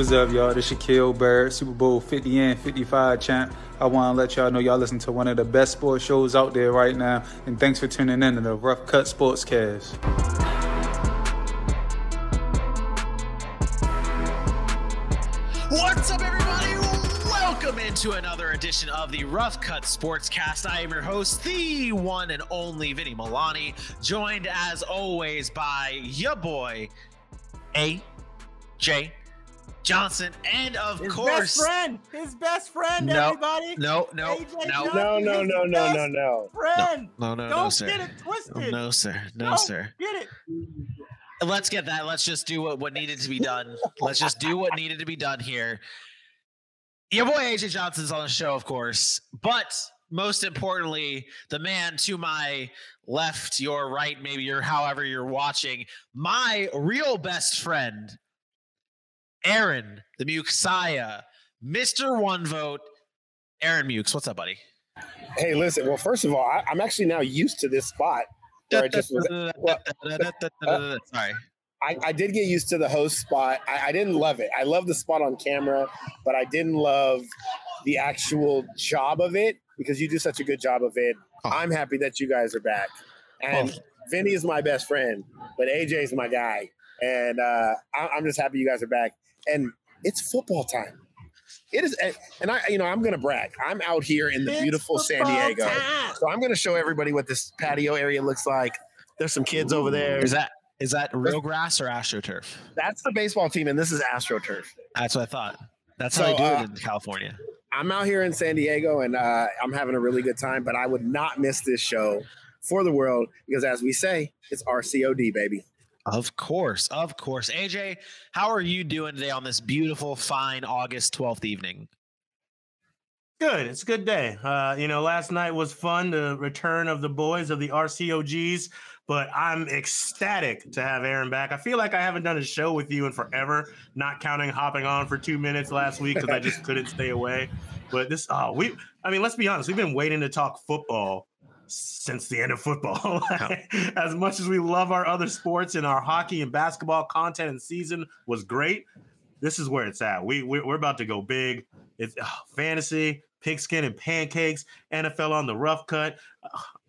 What's up, y'all? This is Shaquille Barrett, Super Bowl 50 and 55 champ. I want to let y'all know y'all listen to one of the best sports shows out there right now. And thanks for tuning in to the Rough Cut Sportscast. What's up, everybody? Welcome into another edition of the Rough Cut Sportscast. I am your host, the one and only Vinny Milani, joined as always by your boy, A.J. Johnson, and of His course, best friend, his best friend, No, everybody. no, no, AJ no. Johnson, No, no, his no, no, best no, no. Friend, No, no, no, don't sir. get it twisted. no, sir, no, Don't sir. Get it. Let's get that. Let's just do what, what needed to be done. Let's just do what needed to be done here. Your boy AJ Johnson's on the show, of course, but most importantly, the man to my left, your right, maybe your however you're watching, my real best friend, Aaron, the Mukesiah, Mr. One Vote, Aaron Mukes. What's up, buddy? Hey, listen. Well, first of all, I, I'm actually now used to this spot. Where I just was, Sorry. I, I did get used to the host spot. I, I didn't love it. I love the spot on camera, but I didn't love the actual job of it because you do such a good job of it. Oh. I'm happy that you guys are back. And Vinny is my best friend, but AJ is my guy. And uh, I, I'm just happy you guys are back. And it's football time. It is, and- and I, you know, I'm gonna brag. I'm out here in the It's beautiful San Diego. time. So I'm going to show everybody what this patio area looks like. There's some kids over there. Is that is that real grass or astroturf? That's the baseball team, and this is AstroTurf. That's what I thought. That's So, how they do uh, it in California. I'm out here in San Diego, and uh, I'm having a really good time. But I would not miss this show for the world because, as we say, it's RCOD, baby. Of course, of course. AJ, how are you doing today on this beautiful, fine August 12th evening? Good. It's a good day. Uh, you know, last night was fun, the return of the boys of the RCOGs, but I'm ecstatic to have Aaron back. I feel like I haven't done a show with you in forever, not counting hopping on for two minutes last week because I just couldn't stay away. But this, oh, we, I mean, let's be honest, we've been waiting to talk football since the end of football. as much as we love our other sports and our hockey and basketball content and season was great, this is where it's at. We, we we're about to go big. It's oh, fantasy, pigskin and pancakes, NFL on the rough cut.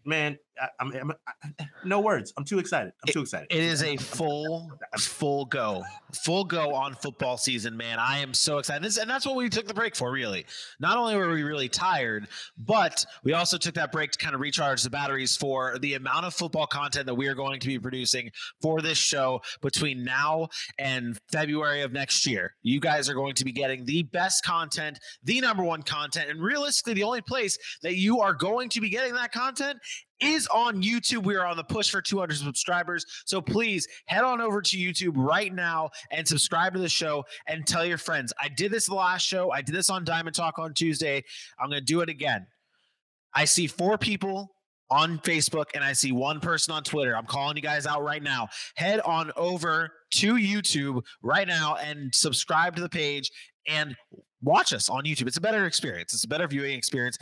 Man, I, I'm, I'm- I- no words. I'm too excited. I'm too excited. It is a full, full go, full go on football season, man. I am so excited. This, and that's what we took the break for, really. Not only were we really tired, but we also took that break to kind of recharge the batteries for the amount of football content that we are going to be producing for this show between now and February of next year. You guys are going to be getting the best content, the number one content, and realistically, the only place that you are going to be getting that content is on YouTube. We are on the push for 200 subscribers. So please head on over to YouTube right now and subscribe to the show and tell your friends. I did this the last show. I did this on Diamond Talk on Tuesday. I'm going to do it again. I see four people on Facebook and I see one person on Twitter, I'm calling you guys out right now. Head on over to YouTube right now and subscribe to the page and watch us on YouTube. It's a better experience. It's a better viewing experience.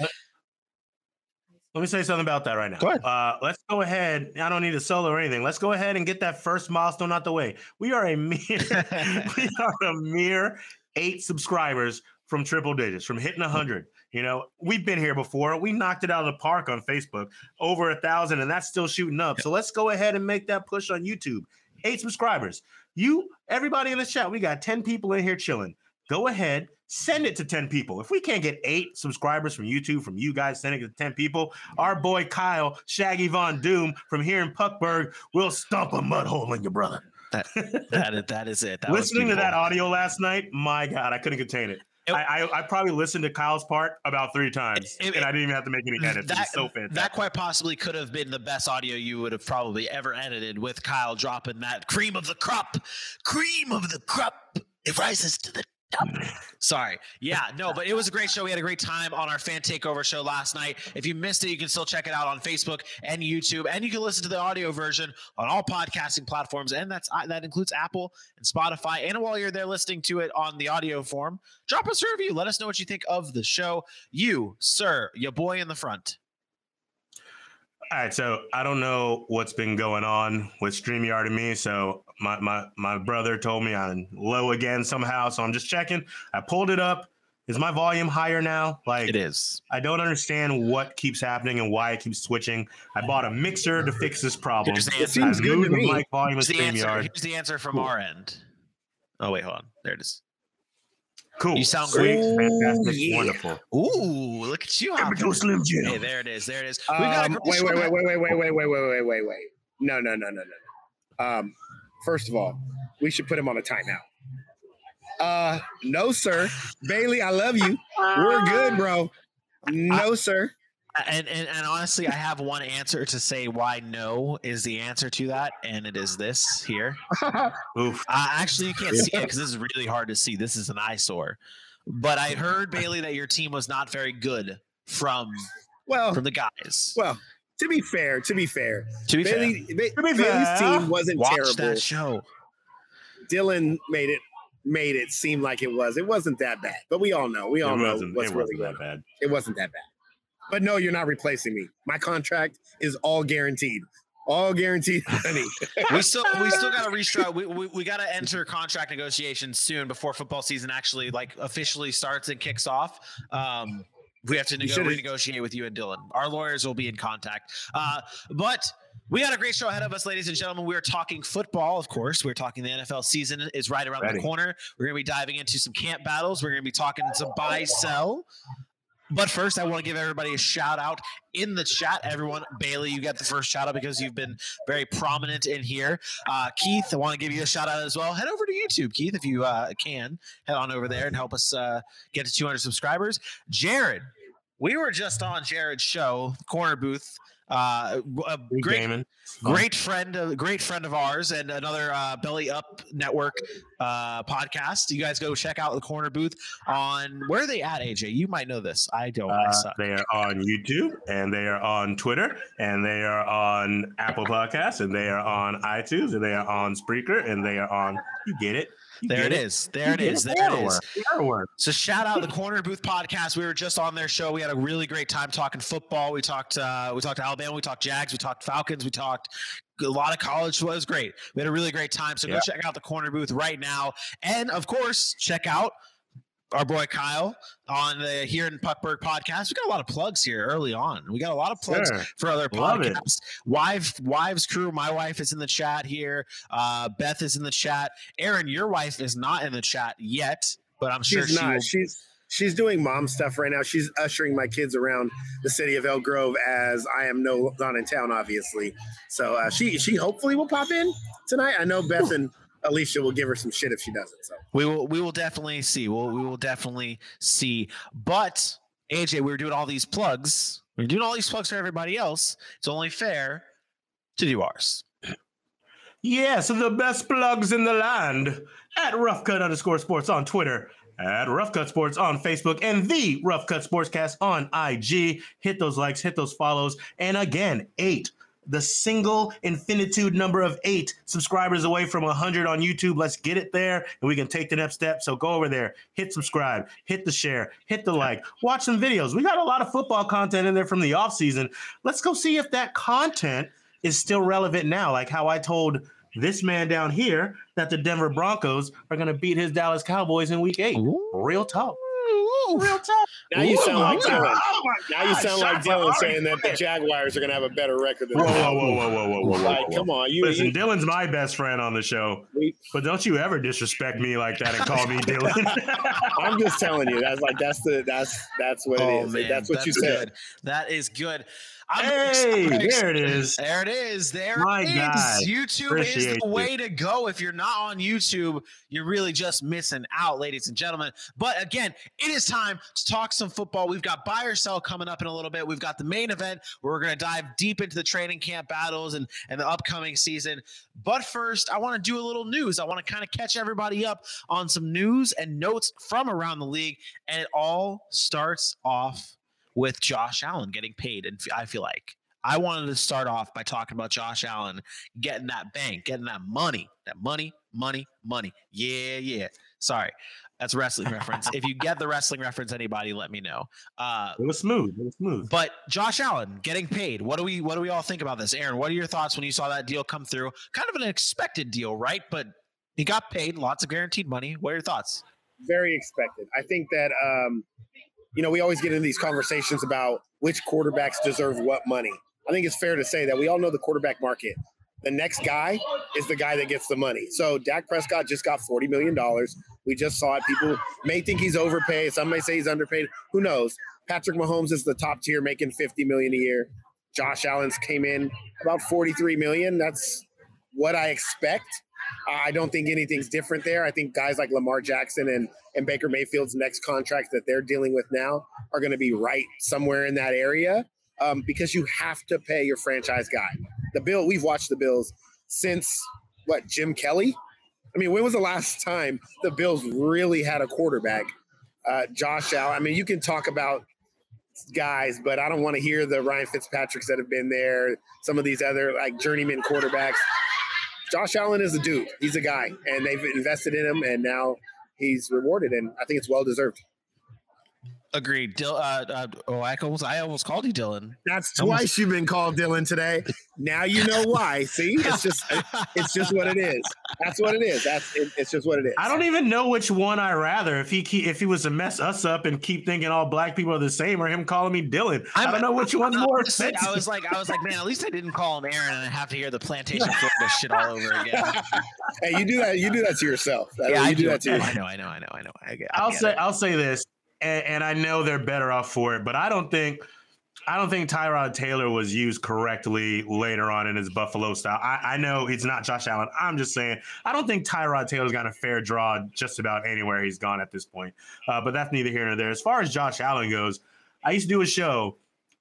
Let me say something about that right now. Go. Uh, let's go ahead. I don't need a solo or anything. Let's go ahead and get that first milestone out the way. We are a mere, we are a mere eight subscribers from triple digits, from hitting hundred. You know, we've been here before. We knocked it out of the park on Facebook, over a thousand, and that's still shooting up. So let's go ahead and make that push on YouTube. Eight subscribers. You, everybody in the chat, we got 10 people in here chilling. Go ahead, send it to 10 people. If we can't get eight subscribers from YouTube, from you guys sending it to 10 people, our boy Kyle, Shaggy Von Doom from here in Puckburg will stomp a mud hole in your brother. That, that, is, that is it. That Listening to that audio last night, my God, I couldn't contain it. It- I, I, I probably listened to Kyle's part about three times, It- it- and I didn't even have to make any edits. it that, so fantastic. that quite possibly could have been the best audio you would have probably ever edited with Kyle dropping that cream of the crop, cream of the crop. It rises to the. Sorry. Yeah, no, but it was a great show. We had a great time on our fan takeover show last night. If you missed it, you can still check it out on Facebook and YouTube, and you can listen to the audio version on all podcasting platforms, and that's uh, that includes Apple and Spotify. And while you're there listening to it on the audio form, drop us a review. Let us know what you think of the show. You, sir, your boy in the front. All right, so I don't know what's been going on with StreamYard and me. So my my my brother told me I'm low again somehow. So I'm just checking. I pulled it up. Is my volume higher now? Like It is. I don't understand what keeps happening and why it keeps switching. I bought a mixer to fix this problem. Here's the It answer. seems I good to the me. mic volume Here's the answer. StreamYard. Here's the answer from Cool. our end. Oh wait, hold on. There it is. Cool. You sound Sweet, great. Fantastic. Yeah. Wonderful. Ooh, look at you! hopping. Capital Slim Jim. Hey, there it is. There it is. We've got a Um, wait, wait, wait, wait, wait, wait, wait, wait, wait, wait, wait, wait. No, no, no, no, no, no. Um, first of all, we should put him on a timeout. Uh, no, sir. Bailey, I love you. We're good, bro. No, sir. And, and and honestly, I have one answer to say why no is the answer to that, and it is this here. Oof. Uh, actually, you can't see it because this is really hard to see. This is an eyesore. But I heard Bailey that your team was not very good from Well, from the guys. well. To be fair, to be fair, To be fair, Bailey, ba- To be Bailey's fair, team wasn't watch terrible. that show. Dylan made it made it seem like it was. It wasn't that bad, but we all know. We all It know wasn't, what's it really wasn't going that on. bad. It wasn't that bad. But no, you're not replacing me. My contract is all guaranteed. All guaranteed money. we still we still got to restructure. We, we, we got to enter contract negotiations soon before football season actually like officially starts and kicks off. Um, we have to nego- renegotiate with you and Dylan. Our lawyers will be in contact. Uh, but we got a great show ahead of us, ladies and gentlemen. We're talking football, of course. We're talking the NFL season is right around Ready. the corner. We're going to be diving into some camp battles. We're going to be talking some buy sell. But first, I want to give everybody a shout out in the chat. Everyone, Bailey, you got the first shout out because you've been very prominent in here. Uh, Keith, I want to give you a shout out as well. Head over to YouTube, Keith, if you uh, can. Head on over there and help us uh, get to 200 subscribers. Jared, we were just on Jared's show, Corner Booth. Uh, a great, gaming. great friend, a great friend of ours, and another uh, Belly Up Network uh, podcast. You guys go check out the Corner Booth on where are they at? AJ, you might know this. I don't. I Uh, they are on YouTube and they are on Twitter and they are on Apple Podcasts and they are on iTunes and they are on Spreaker and they are on. You get it. There get it is. There it get There it is. everywhere. They are everywhere. So shout out the Corner Booth podcast. We were just on their show. We had a really great time talking football. We talked uh, we talked Alabama, we talked Jags, we talked Falcons, we talked a lot of college. It was great. We had a really great time. So go check out the Corner Booth right now. And of course, check out our boy Kyle on the Here in Puckburg podcast. We got a lot of plugs here early on. We got a lot of plugs Sure. for other Love it. podcasts. Wife, wives crew. My wife is in the chat here. Uh, Beth is in the chat. Aaron, your wife is not in the chat yet, but I'm sure she's she not. will. She's she's doing mom stuff right now. She's ushering my kids around the city of Elk Grove as I am no not in town, obviously. So uh, she she hopefully will pop in tonight. I know Beth and Alicia will give her some shit if she doesn't. So We will we will definitely see. We'll we will definitely see. But AJ, we were doing all these plugs. We are doing all these plugs for everybody else. It's only fair to do ours. Yeah, so the best plugs in the land at Rough Cut underscore sports on Twitter at Rough Cut Sports on Facebook and the Rough Cut Sportscast on IG. Hit those likes, hit those follows. And again, eight, the single infinitude number of eight subscribers away from 100 on YouTube. Let's get it there and we can take the next step. So go over there, hit subscribe, hit the share, hit the like, watch some videos. We got a lot of football content in there from the offseason. Let's go see if that content is still relevant now, like how I told this man down here that the Denver Broncos are going to beat his Dallas Cowboys in week eight. Real talk. Real talk. Now you sound like Oh Dylan. God. Now you sound like Dylan fired. saying that the Jaguars are going to have a better record than Whoa, the whoa, whoa, whoa, whoa, whoa, whoa, whoa, Like, whoa. come on, you. Listen, you Dylan's my best friend on the show, but don't you ever disrespect me like that and call me Dylan. I'm just telling you. That's like that's the that's that's what it oh, is. that's what you said. Oh, Good. That is good. I'm hey, excited. there it is. There it is. There My it is. guy. YouTube is Appreciate the you. way to go. If you're not on YouTube, you're really just missing out, ladies and gentlemen. But again, it is time to talk some football. We've got buy or sell coming up in a little bit. We've got the main event where we're going to dive deep into the training camp battles and, and the upcoming season. But first, I want to do a little news. I want to kind of catch everybody up on some news and notes from around the league. And it all starts off with Josh Allen getting paid. And I feel like I wanted to start off by talking about Josh Allen getting that bank, getting that money, that money, money, money. Yeah, yeah. Sorry, that's a wrestling reference. If you get the wrestling reference, anybody, let me know. Uh, It was smooth. It was smooth. but Josh Allen getting paid. What do we what do we all think about this? Aaron, what are your thoughts when you saw that deal come through? Kind of an expected deal, right? But he got paid, lots of guaranteed money. What are your thoughts? Very expected. I think that um, you know we always get into these conversations about which quarterbacks deserve what money. I think it's fair to say that we all know the quarterback market. The next guy is the guy that gets the money. So Dak Prescott just got forty million dollars. We just saw it. People may think he's overpaid. Some may say he's underpaid. Who knows? Patrick Mahomes is the top tier, making fifty million a year. Josh Allen's came in about forty-three million. That's what I expect. I don't think anything's different there. I think guys like Lamar Jackson and, and Baker Mayfield's next contract that they're dealing with now are going to be right somewhere in that area um, because you have to pay your franchise guy. The Bill, we've watched the Bills since what, Jim Kelly? I mean, when was the last time the Bills really had a quarterback? Uh, Josh Allen. I mean, you can talk about guys, but I don't want to hear the Ryan Fitzpatricks that have been there, some of these other like journeyman quarterbacks. Josh Allen is a dude. He's a guy, and they've invested in him, and now he's rewarded, and I think it's well deserved. Agreed. Dil- uh, uh, oh, I almost, I almost called you Dylan. That's twice you've been called Dylan today. Now you know why. See, it's just it's just what it is. That's what it is. That's it, it's just what it is. I don't even know which one I rather. If he keep, if he was to mess us up and keep thinking all black people are the same, or him calling me Dylan. I I'm- don't know which one's I'm more honestly- offensive. I was like, I was like, man, at least I didn't call him Aaron, and I have to hear the plantation Florida shit all over again. Hey, you do that. You do that to yourself. That- yeah, you I do that to I know, I know, I know, I know. I, I I'll get say it. I'll say this, and, and I know they're better off for it, but I don't think I don't think Tyrod Taylor was used correctly later on in his Buffalo style. I, I know it's not Josh Allen. I'm just saying I don't think Tyrod Taylor's got a fair draw just about anywhere he's gone at this point. Uh, but that's neither here nor there. As far as Josh Allen goes, I used to do a show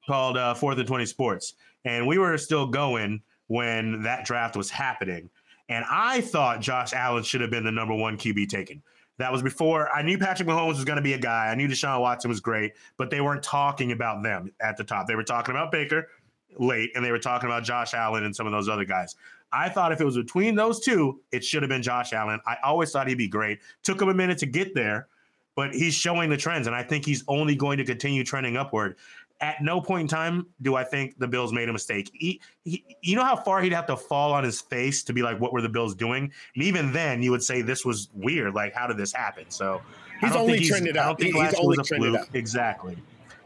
called uh, Fourth and Twenty Sports, and we were still going when that draft was happening. And I thought Josh Allen should have been the number one QB taken. That was before I knew Patrick Mahomes was going to be a guy. I knew Deshaun Watson was great, but they weren't talking about them at the top. They were talking about Baker late, and they were talking about Josh Allen and some of those other guys. I thought if it was between those two, it should have been Josh Allen. I always thought he'd be great. Took him a minute to get there, but he's showing the trends, and I think he's only going to continue trending upward. At no point in time do I think the Bills made a mistake. He, he, you know how far he'd have to fall on his face to be like, "What were the Bills doing?" And even then, you would say this was weird. Like, how did this happen? So I He's don't only think trended I don't up. think He- last he's only a trended fluke. up. Exactly.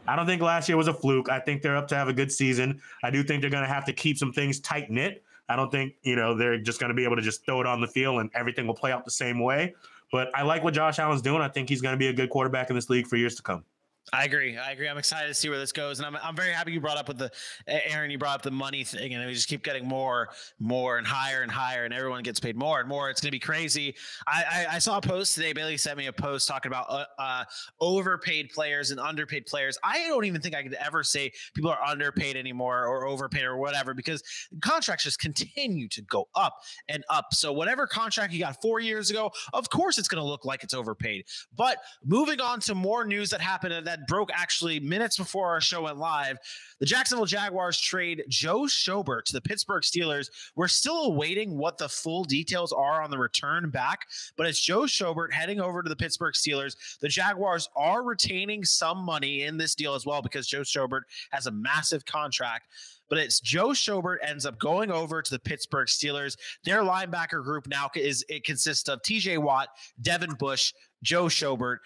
I don't think last year was a fluke. I think they're up to have a good season. I do think they're going to have to keep some things tight knit. I don't think you know they're just going to be able to just throw it on the field and everything will play out the same way. But I like what Josh Allen's doing. I think he's going to be a good quarterback in this league for years to come. I agree. I agree. I'm excited to see where this goes, and I'm I'm very happy you brought up with the Aaron. You brought up the money thing, and we just keep getting more, more, and higher and higher, and everyone gets paid more and more. It's going to be crazy. I, I, I saw a post today. Bailey sent me a post talking about uh, uh, overpaid players and underpaid players. I don't even think I could ever say people are underpaid anymore or overpaid or whatever because contracts just continue to go up and up. So whatever contract you got four years ago, of course it's going to look like it's overpaid. But moving on to more news that happened that broke actually minutes before our show went live. The Jacksonville Jaguars trade Joe Schobert to the Pittsburgh Steelers. We're still awaiting what the full details are on the return back, but it's Joe Schobert heading over to the Pittsburgh Steelers. The Jaguars are retaining some money in this deal as well because Joe Schobert has a massive contract but it's Joe Schobert ends up going over to the Pittsburgh Steelers. Their linebacker group now is it consists of TJ Watt, Devin Bush, Joe Schobert,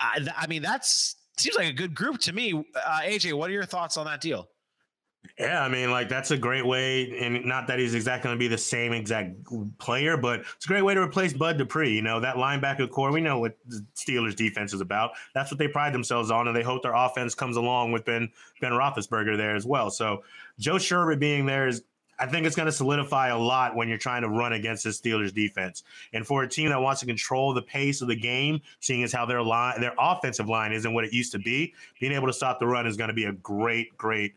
I, I mean, that's seems like a good group to me. Uh, AJ, what are your thoughts on that deal? Yeah, I mean, like that's a great way, and not that he's exactly going to be the same exact player, but it's a great way to replace Bud Dupree. You know, that linebacker core, we know what the Steelers defense is about. That's what they pride themselves on, and they hope their offense comes along with Ben Ben Roethlisberger there as well. So Joe Schobert being there is I think it's going to solidify a lot when you're trying to run against the Steelers defense. And for a team that wants to control the pace of the game, seeing as how their line, their offensive line isn't what it used to be, being able to stop the run is going to be a great, great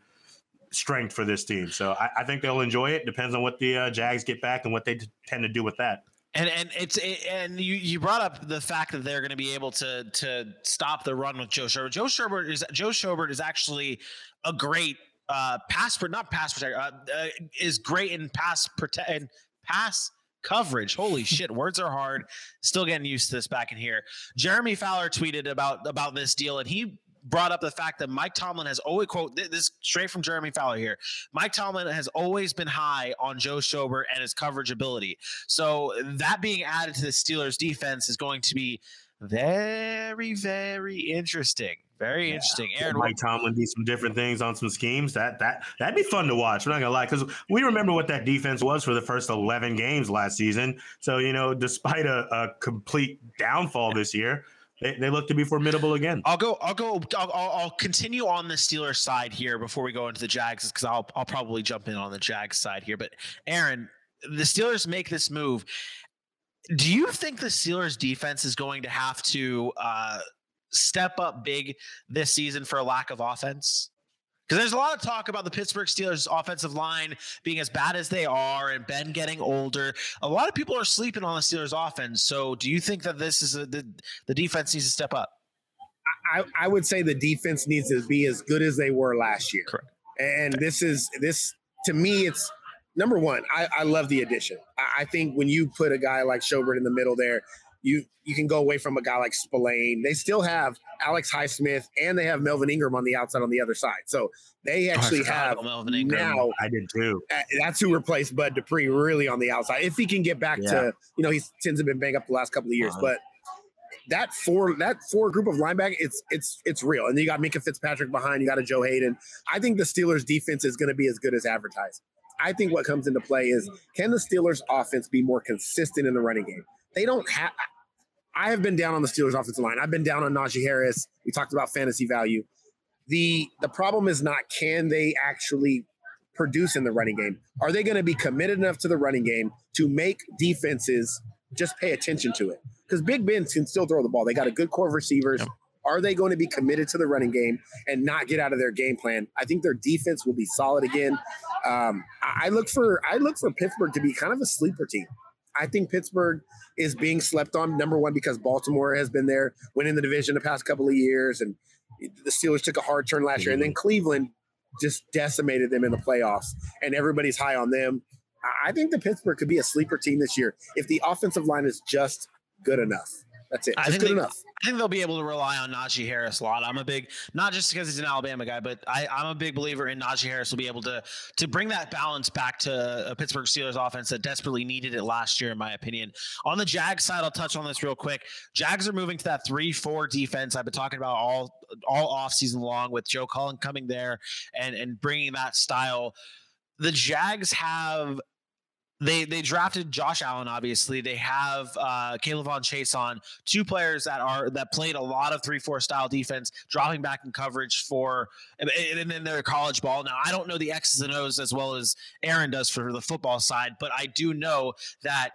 strength for this team. So I, I think they'll enjoy it. Depends on what the uh, Jags get back and what they t- tend to do with that. And and it's it, and you you brought up the fact that they're going to be able to to stop the run with Joe Schobert. Joe Schobert is Joe Schobert is actually a great uh, pass, not pass protect, uh, uh, is great in pass protect and pass coverage. Holy shit, words are hard. Still getting used to this back in here. Jeremy Fowler tweeted about about this deal, and he brought up the fact that Mike Tomlin has always quote this straight from Jeremy Fowler here. Mike Tomlin has always been high on Joe Schobert and his coverage ability. So that being added to the Steelers defense is going to be very very interesting. Very yeah. interesting. Aaron Mike Tomlin do some different things on some schemes. That that that'd be fun to watch. I'm not gonna lie, because we remember what that defense was for the first 11 games last season. So you know, despite a, a complete downfall this year, they, they look to be formidable again. I'll go. I'll go. I'll, I'll continue on the Steelers side here before we go into the Jags, because I'll I'll probably jump in on the Jags side here. But Aaron, the Steelers make this move. Do you think the Steelers defense is going to have to uh, step up big this season for a lack of offense? Because there's a lot of talk about the Pittsburgh Steelers offensive line being as bad as they are and Ben getting older. A lot of people are sleeping on the Steelers offense. So do you think that this is a, the, the defense needs to step up? I, I would say the defense needs to be as good as they were last year. Correct. And this is this to me, it's number one. I, I love the addition. I, I think when you put a guy like Schobert in the middle there, you you can go away from a guy like Spillane. They still have Alex Highsmith and they have Melvin Ingram on the outside on the other side. So they oh, actually oh, have Melvin Ingram. now. I did too. That's who replaced Bud Dupree really on the outside. If he can get back yeah. to, you know, he tends to been banged up the last couple of years, uh-huh. but that four that four group of linebackers, it's it's it's real. And then you got Minkah Fitzpatrick behind, you got a Joe Haden. I think the Steelers defense is going to be as good as advertised. I think what comes into play is can the Steelers offense be more consistent in the running game? They don't have I have been down on the Steelers offensive line. I've been down on Najee Harris. We talked about fantasy value. The the problem is not can they actually produce in the running game? Are they going to be committed enough to the running game to make defenses just pay attention to it? Because Big Ben can still throw the ball. They got a good core of receivers. Yep. Are they going to be committed to the running game and not get out of their game plan? I think their defense will be solid again. Um, I look for I look for Pittsburgh to be kind of a sleeper team. I think Pittsburgh is being slept on. Number one, because Baltimore has been there, winning the division the past couple of years, and the Steelers took a hard turn last year, and then mm-hmm. Cleveland just decimated them in the playoffs, and everybody's high on them. I think the Pittsburgh could be a sleeper team this year if the offensive line is just good enough. That's it. I think good they, enough. I think they'll be able to rely on Najee Harris a lot. I'm a big, not just because he's an Alabama guy, but I, am a big believer in Najee Harris will be able to to bring that balance back to a Pittsburgh Steelers offense that desperately needed it last year, in my opinion. On the Jags side, I'll touch on this real quick. Jags are moving to that three-four defense I've been talking about all all off season long with Joe Cullen coming there and and bringing that style. The Jags have they they drafted Josh Allen. Obviously, they have uh, K'Lavon Chaisson, two players that are that played a lot of three four style defense, dropping back in coverage for and, and then their college ball. Now, I don't know the X's and O's as well as Aaron does for the football side, but I do know that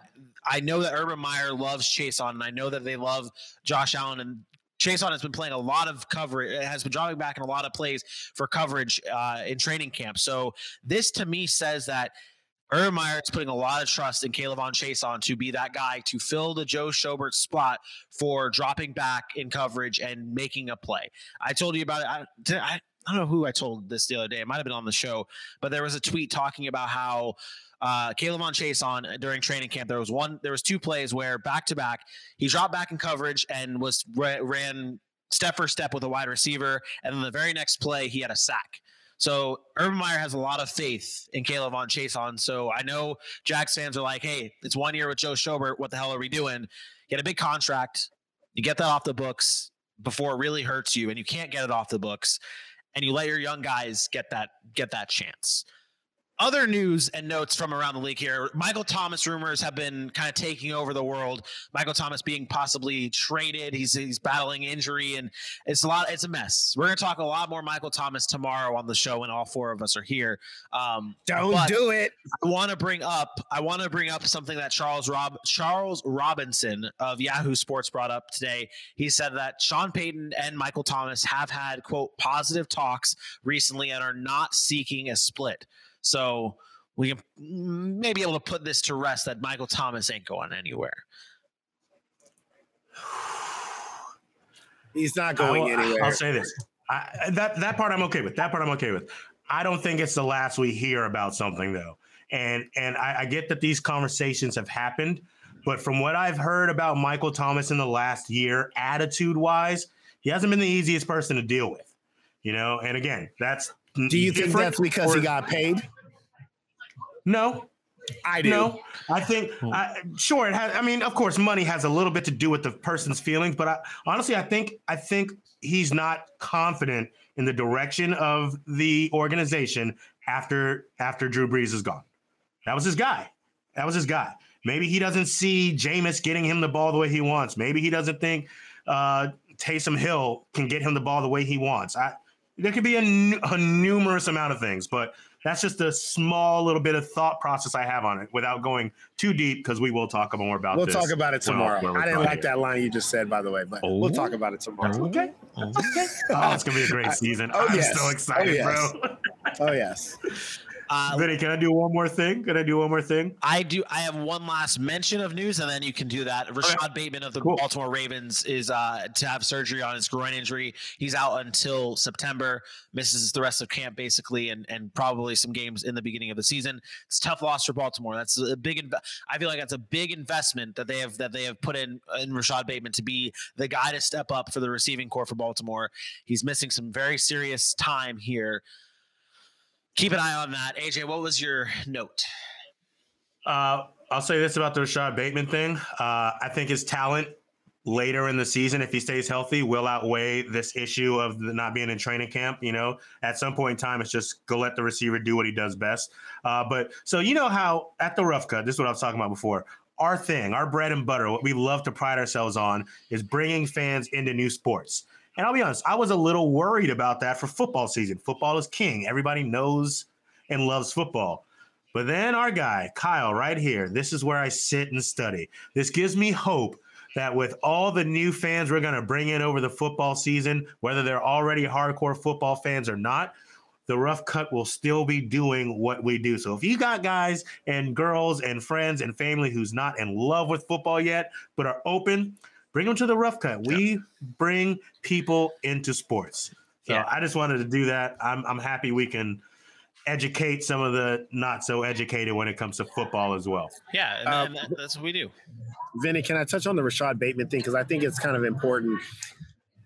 I know that Urban Meyer loves Chaisson, and I know that they love Josh Allen and Chaisson has been playing a lot of coverage, has been dropping back in a lot of plays for coverage uh, in training camp. So this to me says that Urban Meyer is putting a lot of trust in K'Lavon Chaisson to be that guy to fill the Joe Schobert spot for dropping back in coverage and making a play. I told you about it. I, I, don't know who I told this the other day. It might have been on the show, but there was a tweet talking about how uh, K'Lavon Chaisson during training camp. There was one, there was two plays where back to back he dropped back in coverage and was ran step for step with a wide receiver, and then the very next play he had a sack. So Urban Meyer has a lot of faith in K'Lavon on. So I know Jags fans are like, hey, it's one year with Joe Schobert. What the hell are we doing? Get a big contract. You get that off the books before it really hurts you, and you can't get it off the books. And you let your young guys get that get that chance other news and notes from around the league here. Michael Thomas rumors have been kind of taking over the world. Michael Thomas being possibly traded. He's he's battling injury and it's a lot. It's a mess. We're going to talk a lot more Michael Thomas tomorrow on the show when all four of us are here. Um, Don't do it. I want to bring up. I want to bring up something that Charles Rob Charles Robinson of Yahoo Sports brought up today. He said that Sean Payton and Michael Thomas have had quote positive talks recently and are not seeking a split. So we mm, may be able to put this to rest that Michael Thomas ain't going anywhere. He's not going will, anywhere. I'll say this. I, that that part I'm okay with. That part I'm okay with. I don't think it's the last we hear about something though. And and I, I get that these conversations have happened, but from what I've heard about Michael Thomas in the last year, attitude wise, he hasn't been the easiest person to deal with. You know, and again, that's do you think that's because or, he got paid? No, I do. No, I think I, sure it has. I mean, of course, money has a little bit to do with the person's feelings, but I, honestly, I think I think he's not confident in the direction of the organization after after Drew Brees is gone. That was his guy. That was his guy. Maybe he doesn't see Jameis getting him the ball the way he wants. Maybe he doesn't think uh, Taysom Hill can get him the ball the way he wants. I, there could be a, a numerous amount of things, but that's just a small little bit of thought process I have on it without going too deep because we will talk more about we'll talk about it tomorrow. I didn't like that line you just said, by the way, but oh. we'll talk about it tomorrow. Okay. okay. Oh, it's gonna be a great season. oh, I'm yes. so excited, oh, yes. bro. oh yes. Uh, Vinny, can I do one more thing? Can I do one more thing? I do. I have one last mention of news, and then you can do that. Rashod okay. Bateman of the cool. Baltimore Ravens is uh, to have surgery on his groin injury. He's out until September, misses the rest of camp basically, and and probably some games in the beginning of the season. It's tough loss for Baltimore. That's a big. Inv- I feel like that's a big investment that they have that they have put in in Rashod Bateman to be the guy to step up for the receiving core for Baltimore. He's missing some very serious time here keep an eye on that. AJ, what was your note? Uh, I'll say this about the Rashod Bateman thing. Uh, I think his talent later in the season, if he stays healthy, will outweigh this issue of not being in training camp. You know, at some point in time, it's just go let the receiver do what he does best. Uh, but so you know how at the rough cut, this is what I was talking about before. Our thing, our bread and butter, what we love to pride ourselves on, is bringing fans into new sports. And I'll be honest, I was a little worried about that for football season. Football is king. Everybody knows and loves football. But then our guy, Kyle, right here, this is where I sit and study. This gives me hope that with all the new fans we're going to bring in over the football season, whether they're already hardcore football fans or not, the rough cut will still be doing what we do. So if you got guys and girls and friends and family who's not in love with football yet, but are open, bring them to the rough cut. We bring people into sports. So yeah. I just wanted to do that. I'm, I'm happy we can educate some of the not so educated when it comes to football as well. Yeah, and, um, and that's what we do. Vinny, can I touch on the Rashod Bateman thing because I think it's kind of important.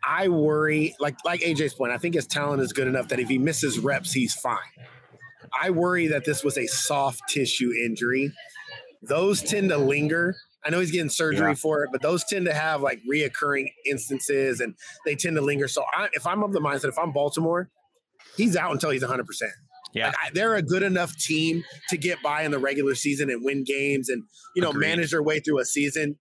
I worry, like like AJ's point, I think his talent is good enough that if he misses reps, he's fine. I worry that this was a soft tissue injury. Those tend to linger I know he's getting surgery yeah. for it, but those tend to have like reoccurring instances and they tend to linger. So I, if I'm of the mindset, if I'm Baltimore, he's out until he's 100%. Yeah. Like, I, they're a good enough team to get by in the regular season and win games and you know Agreed. manage their way through a season.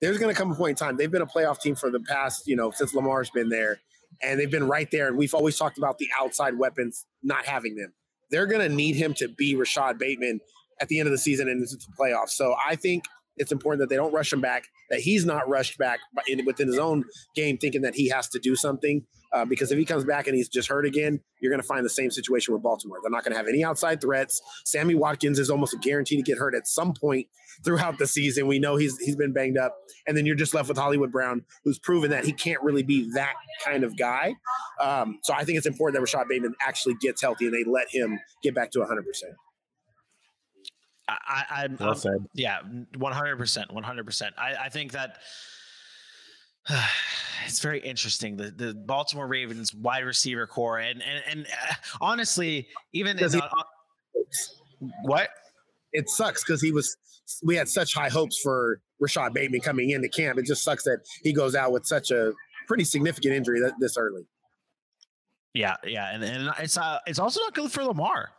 There's going to come a point in time. They've been a playoff team for the past, you know, since Lamar's been there, and they've been right there. And we've always talked about the outside weapons not having them. They're going to need him to be Rashod Bateman at the end of the season and into the playoffs. So I think it's important that they don't rush him back, that he's not rushed back in, within his own game, thinking that he has to do something. Uh, because if he comes back and he's just hurt again, you're going to find the same situation with Baltimore. They're not going to have any outside threats. Sammy Watkins is almost a guarantee to get hurt at some point throughout the season. We know he's he's been banged up, and then you're just left with Hollywood Brown, who's proven that he can't really be that kind of guy. Um, so I think it's important that Rashod Bateman actually gets healthy and they let him get back to 100. percent I, I, I'm, Well I'm- said. yeah, one hundred percent, one hundred percent. I I think that it's very interesting. The the Baltimore Ravens wide receiver core, and and and uh, honestly, even Does in, he- uh, what? It sucks because he was. We had such high hopes for Rashod Bateman coming into camp. It just sucks that he goes out with such a pretty significant injury that, this early. Yeah, yeah, and and it's uh, it's also not good for Lamar.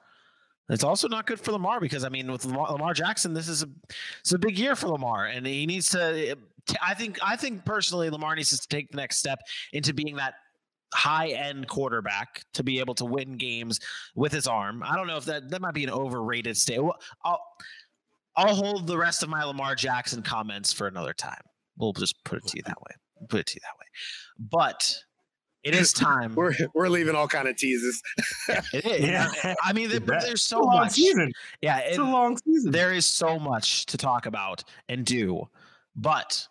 It's also not good for Lamar because I mean, with Lamar, Jackson, this is a it's a big year for Lamar, and he needs to. I think I think personally, Lamar needs to take the next step into being that high end quarterback to be able to win games with his arm. I don't know if that that might be an overrated state. I'll I'll hold the rest of my Lamar Jackson comments for another time. We'll just put it to you that way. Put it to you that way. But it is time. We're we're leaving all kind of teases. It is. Yeah. I mean, there- Bet. there's It's so a long much. season. Yeah, It's it- a long season. there is so much to talk about and do. But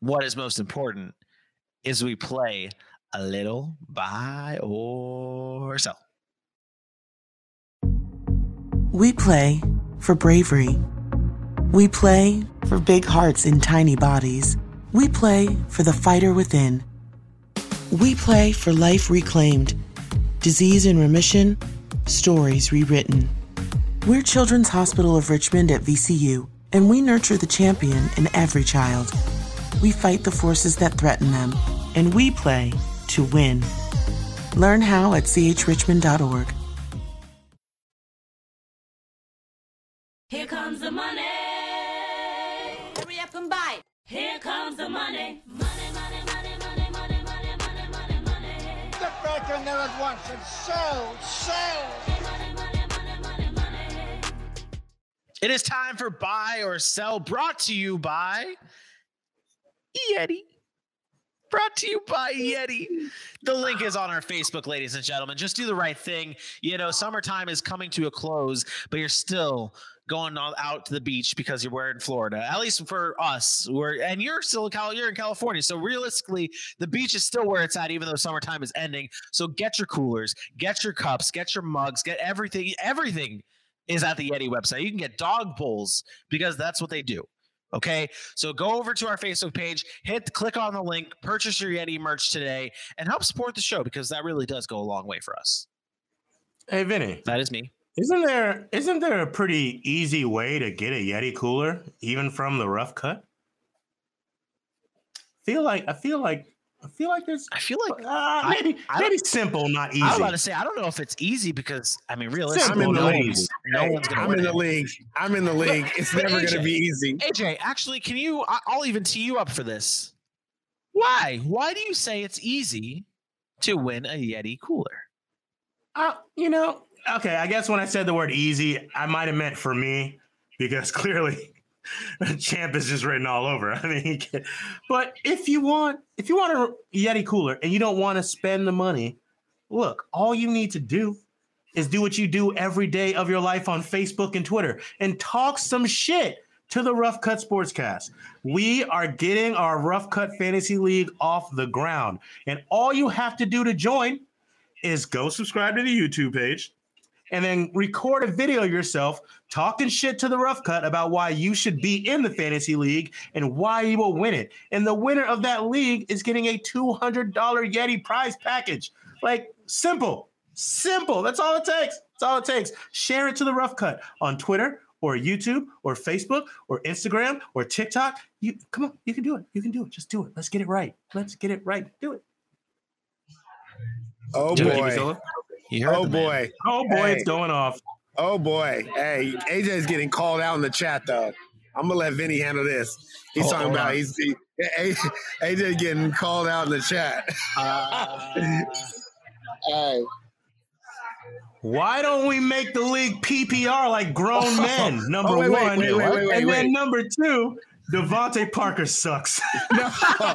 what is most important is we play a little buy or sell. We play for bravery. We play for big hearts in tiny bodies. We play for the fighter within. We play for life reclaimed, disease in remission, stories rewritten. We're Children's Hospital of Richmond at VCU, and we nurture the champion in every child. We fight the forces that threaten them, and we play to win. Learn how at chrichmond.org. Here comes the money. Hurry up and buy. Here comes the money. It is time for buy or sell, brought to you by Yeti. Brought to you by Yeti. The link is on our Facebook, ladies and gentlemen. Just do the right thing. You know, summertime is coming to a close, but you're still going all out to the beach because you're we're in Florida. At least for us, we're and you're still in Cal, you're in California. So realistically, the beach is still where it's at, even though summertime is ending. So get your coolers, get your cups, get your mugs, get everything. Everything is at the Yeti website. You can get dog bowls because that's what they do. Okay, so go over to our Facebook page, hit click on the link, purchase your Yeti merch today, and help support the show because that really does go a long way for us. Hey, Vinny, That is me. Isn't there isn't there a pretty easy way to get a Yeti cooler, even from the rough cut? Feel like I feel like I feel like there's I feel like uh, maybe I maybe simple, not easy. I was about to say I don't know if it's easy because I mean I'm realistically, in the no league. one's, no Hey, one's gonna I'm in the it. league. I'm in the league. It's but never going to be easy. AJ, actually, can you? I- I'll even tee you up for this. Why? Why do you say it's easy to win a Yeti cooler? Uh, you know, okay. I guess when I said the word easy, I might have meant for me because clearly, champ is just written all over. I mean, but if you want, if you want a Yeti cooler and you don't want to spend the money, look, all you need to do is do what you do every day of your life on Facebook and Twitter and talk some shit to the Rough Cut Sportscast. We are getting our Rough Cut Fantasy League off the ground, and all you have to do to join is go subscribe to the YouTube page and then record a video yourself talking shit to the rough cut about why you should be in the fantasy league and why you will win it. And the winner of that league is getting a $200 Yeti prize package. Like simple, simple. That's all it takes. That's all it takes. Share it to the rough cut on Twitter or YouTube or Facebook or Instagram or TikTok. You come on, you can do it. You can do it. Just do it. Let's get it right. Let's get it right. Do it. Oh Do boy. Zilla. You heard Oh the man. boy. Oh boy, Hey. it's going off. Oh boy. Hey, AJ's getting called out in the chat though. I'm gonna let Vinny handle this. He's Oh, talking about on. he's he, AJ getting called out in the chat. Uh, hey. Why don't we make the league PPR like grown oh, men? Oh, number Oh, wait, wait, one, wait, wait, wait, wait, and then number two, DeVante Parker sucks. No.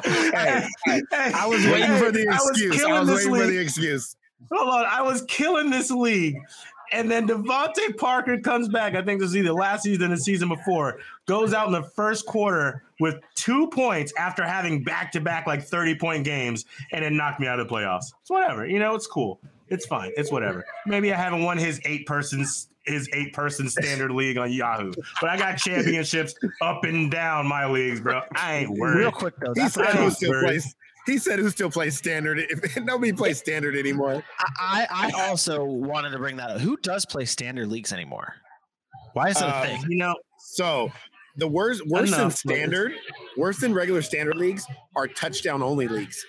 hey, hey, I was waiting for the I was excuse. I was, killing this waiting for the excuse. Hold on, I was killing this league. And then DeVante Parker comes back. I think this is either last season or the season before. Goes out in the first quarter with two points after having back to back like 30 point games and it knocked me out of the playoffs. It's whatever. You know, it's cool. It's fine. It's whatever. Maybe I haven't won his eight persons his eight person standard league on Yahoo. But I got championships up and down my leagues, bro. I ain't worried. Real quick though, He that's said I who ain't worried. plays. He said who still plays standard. If, nobody plays standard anymore. I, I also wanted to bring that up. Who does play standard leagues anymore? Why is it a Uh, thing? You know, So the worst worse than standard, worse than regular standard leagues are touchdown only leagues,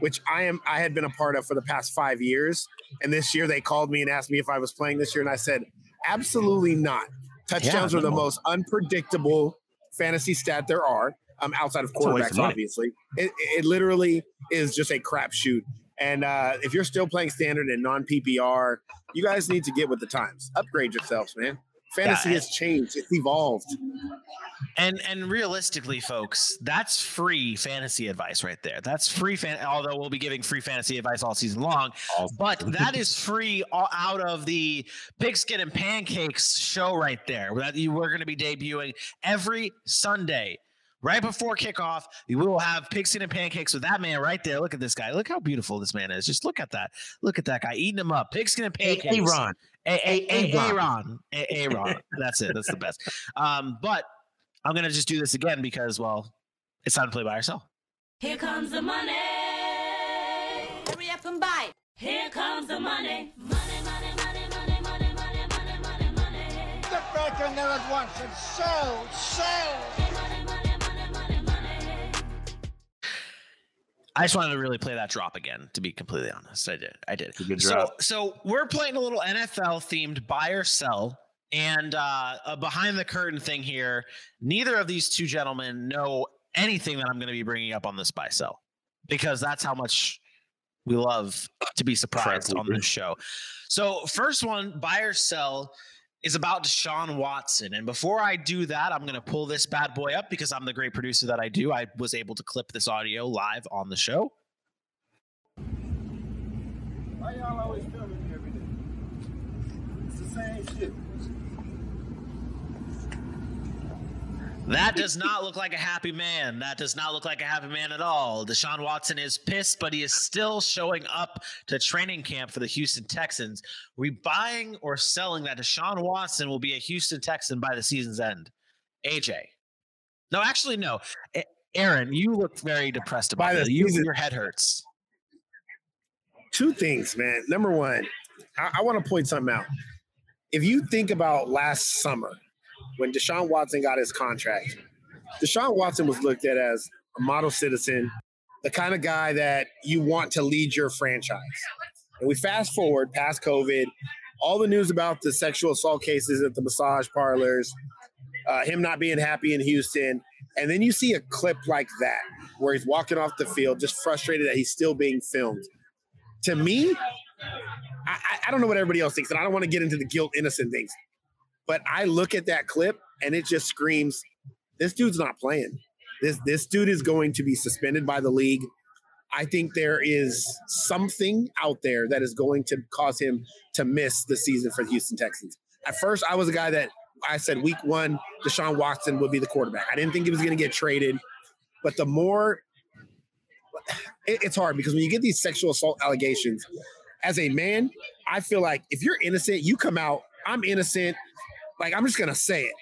which I am I had been a part of for the past five years. And this year they called me and asked me if I was playing this year, and I said absolutely not. Touchdowns Yeah, are the no. most unpredictable fantasy stat there are. Um, outside of a waste of quarterbacks, obviously, it, it literally is just a crapshoot. And uh, if you're still playing standard and non PPR, you guys need to get with the times. Upgrade yourselves, man. Fantasy has changed. It's evolved. And and realistically, folks, that's free fantasy advice right there. That's free fan. Although we'll be giving free fantasy advice all season long, but that is free all out of the Pigskin and Pancakes show right there. That you we're going to be debuting every Sunday. Right before kickoff, we will have pigskin and pancakes with that man right there. Look at this guy. Look how beautiful this man is. Just look at that. Look at that guy eating him up. Pigskin and pancakes. Aaron. A- A- A- Aaron. Aaron. Aaron. That's it. That's the best. Um, but I'm gonna just do this again because, well, it's time to play by ourselves. Here comes the money. Hurry up and buy. Here comes the money. Money, money, money, money, money, money, money, money, money. Get back in there at once and sell, sell. I just wanted to really play that drop again. To be completely honest, I did. I did. so, so we're playing a little NFL themed buy or sell, and uh, a behind the curtain thing here. Neither of these two gentlemen know anything that I'm going to be bringing up on this buy sell because that's how much we love to be surprised on this show. So, first one, buy or sell, is about Deshaun Watson. And before I do that, I'm going to pull this bad boy up because I'm the great producer that I do. I was able to clip this audio live on the show. Why y'all always filming me every day? It's the same shit. That does not look like a happy man. That does not look like a happy man at all. Deshaun Watson is pissed, but he is still showing up to training camp for the Houston Texans. Are we buying or selling that Deshaun Watson will be a Houston Texan by the season's end? AJ. No, actually, no. Aaron, you look very depressed about it. You, your head hurts. two things, man. Number one, I, I want to point something out. If you think about last summer when Deshaun Watson got his contract, Deshaun Watson was looked at as a model citizen, the kind of guy that you want to lead your franchise. And we fast forward past COVID, all the news about the sexual assault cases at the massage parlors, uh, him not being happy in Houston. And then you see a clip like that where he's walking off the field, just frustrated that he's still being filmed to me, I, I- don't know what everybody else thinks, and I don't want to get into the guilt innocent things, but I look at that clip and it just screams, this dude's not playing. This this dude is going to be suspended by the league. I think there is something out there that is going to cause him to miss the season for the Houston Texans. At first, I was a guy that I said week one, Deshaun Watson would be the quarterback. I didn't think he was going to get traded, but the more it- it's hard because when you get these sexual assault allegations, as a man, I feel like if you're innocent, you come out. I'm innocent. Like I'm just gonna say it.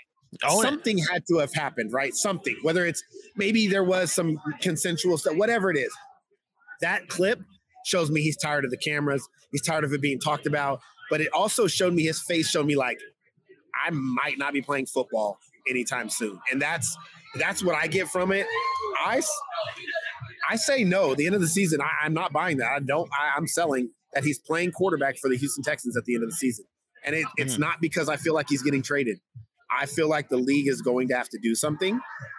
Own it. Something had to have happened, right? Something. Whether it's maybe there was some consensual stuff, whatever it is. That clip shows me he's tired of the cameras. He's tired of it being talked about. But it also showed me his face. Showed me like I might not be playing football anytime soon, and that's that's what I get from it. I I say no. At the end of the season, I, I'm not buying that. I don't. I, I'm selling that he's playing quarterback for the Houston Texans at the end of the season. And it, it's not because I feel like he's getting traded. I feel like the league is going to have to do something,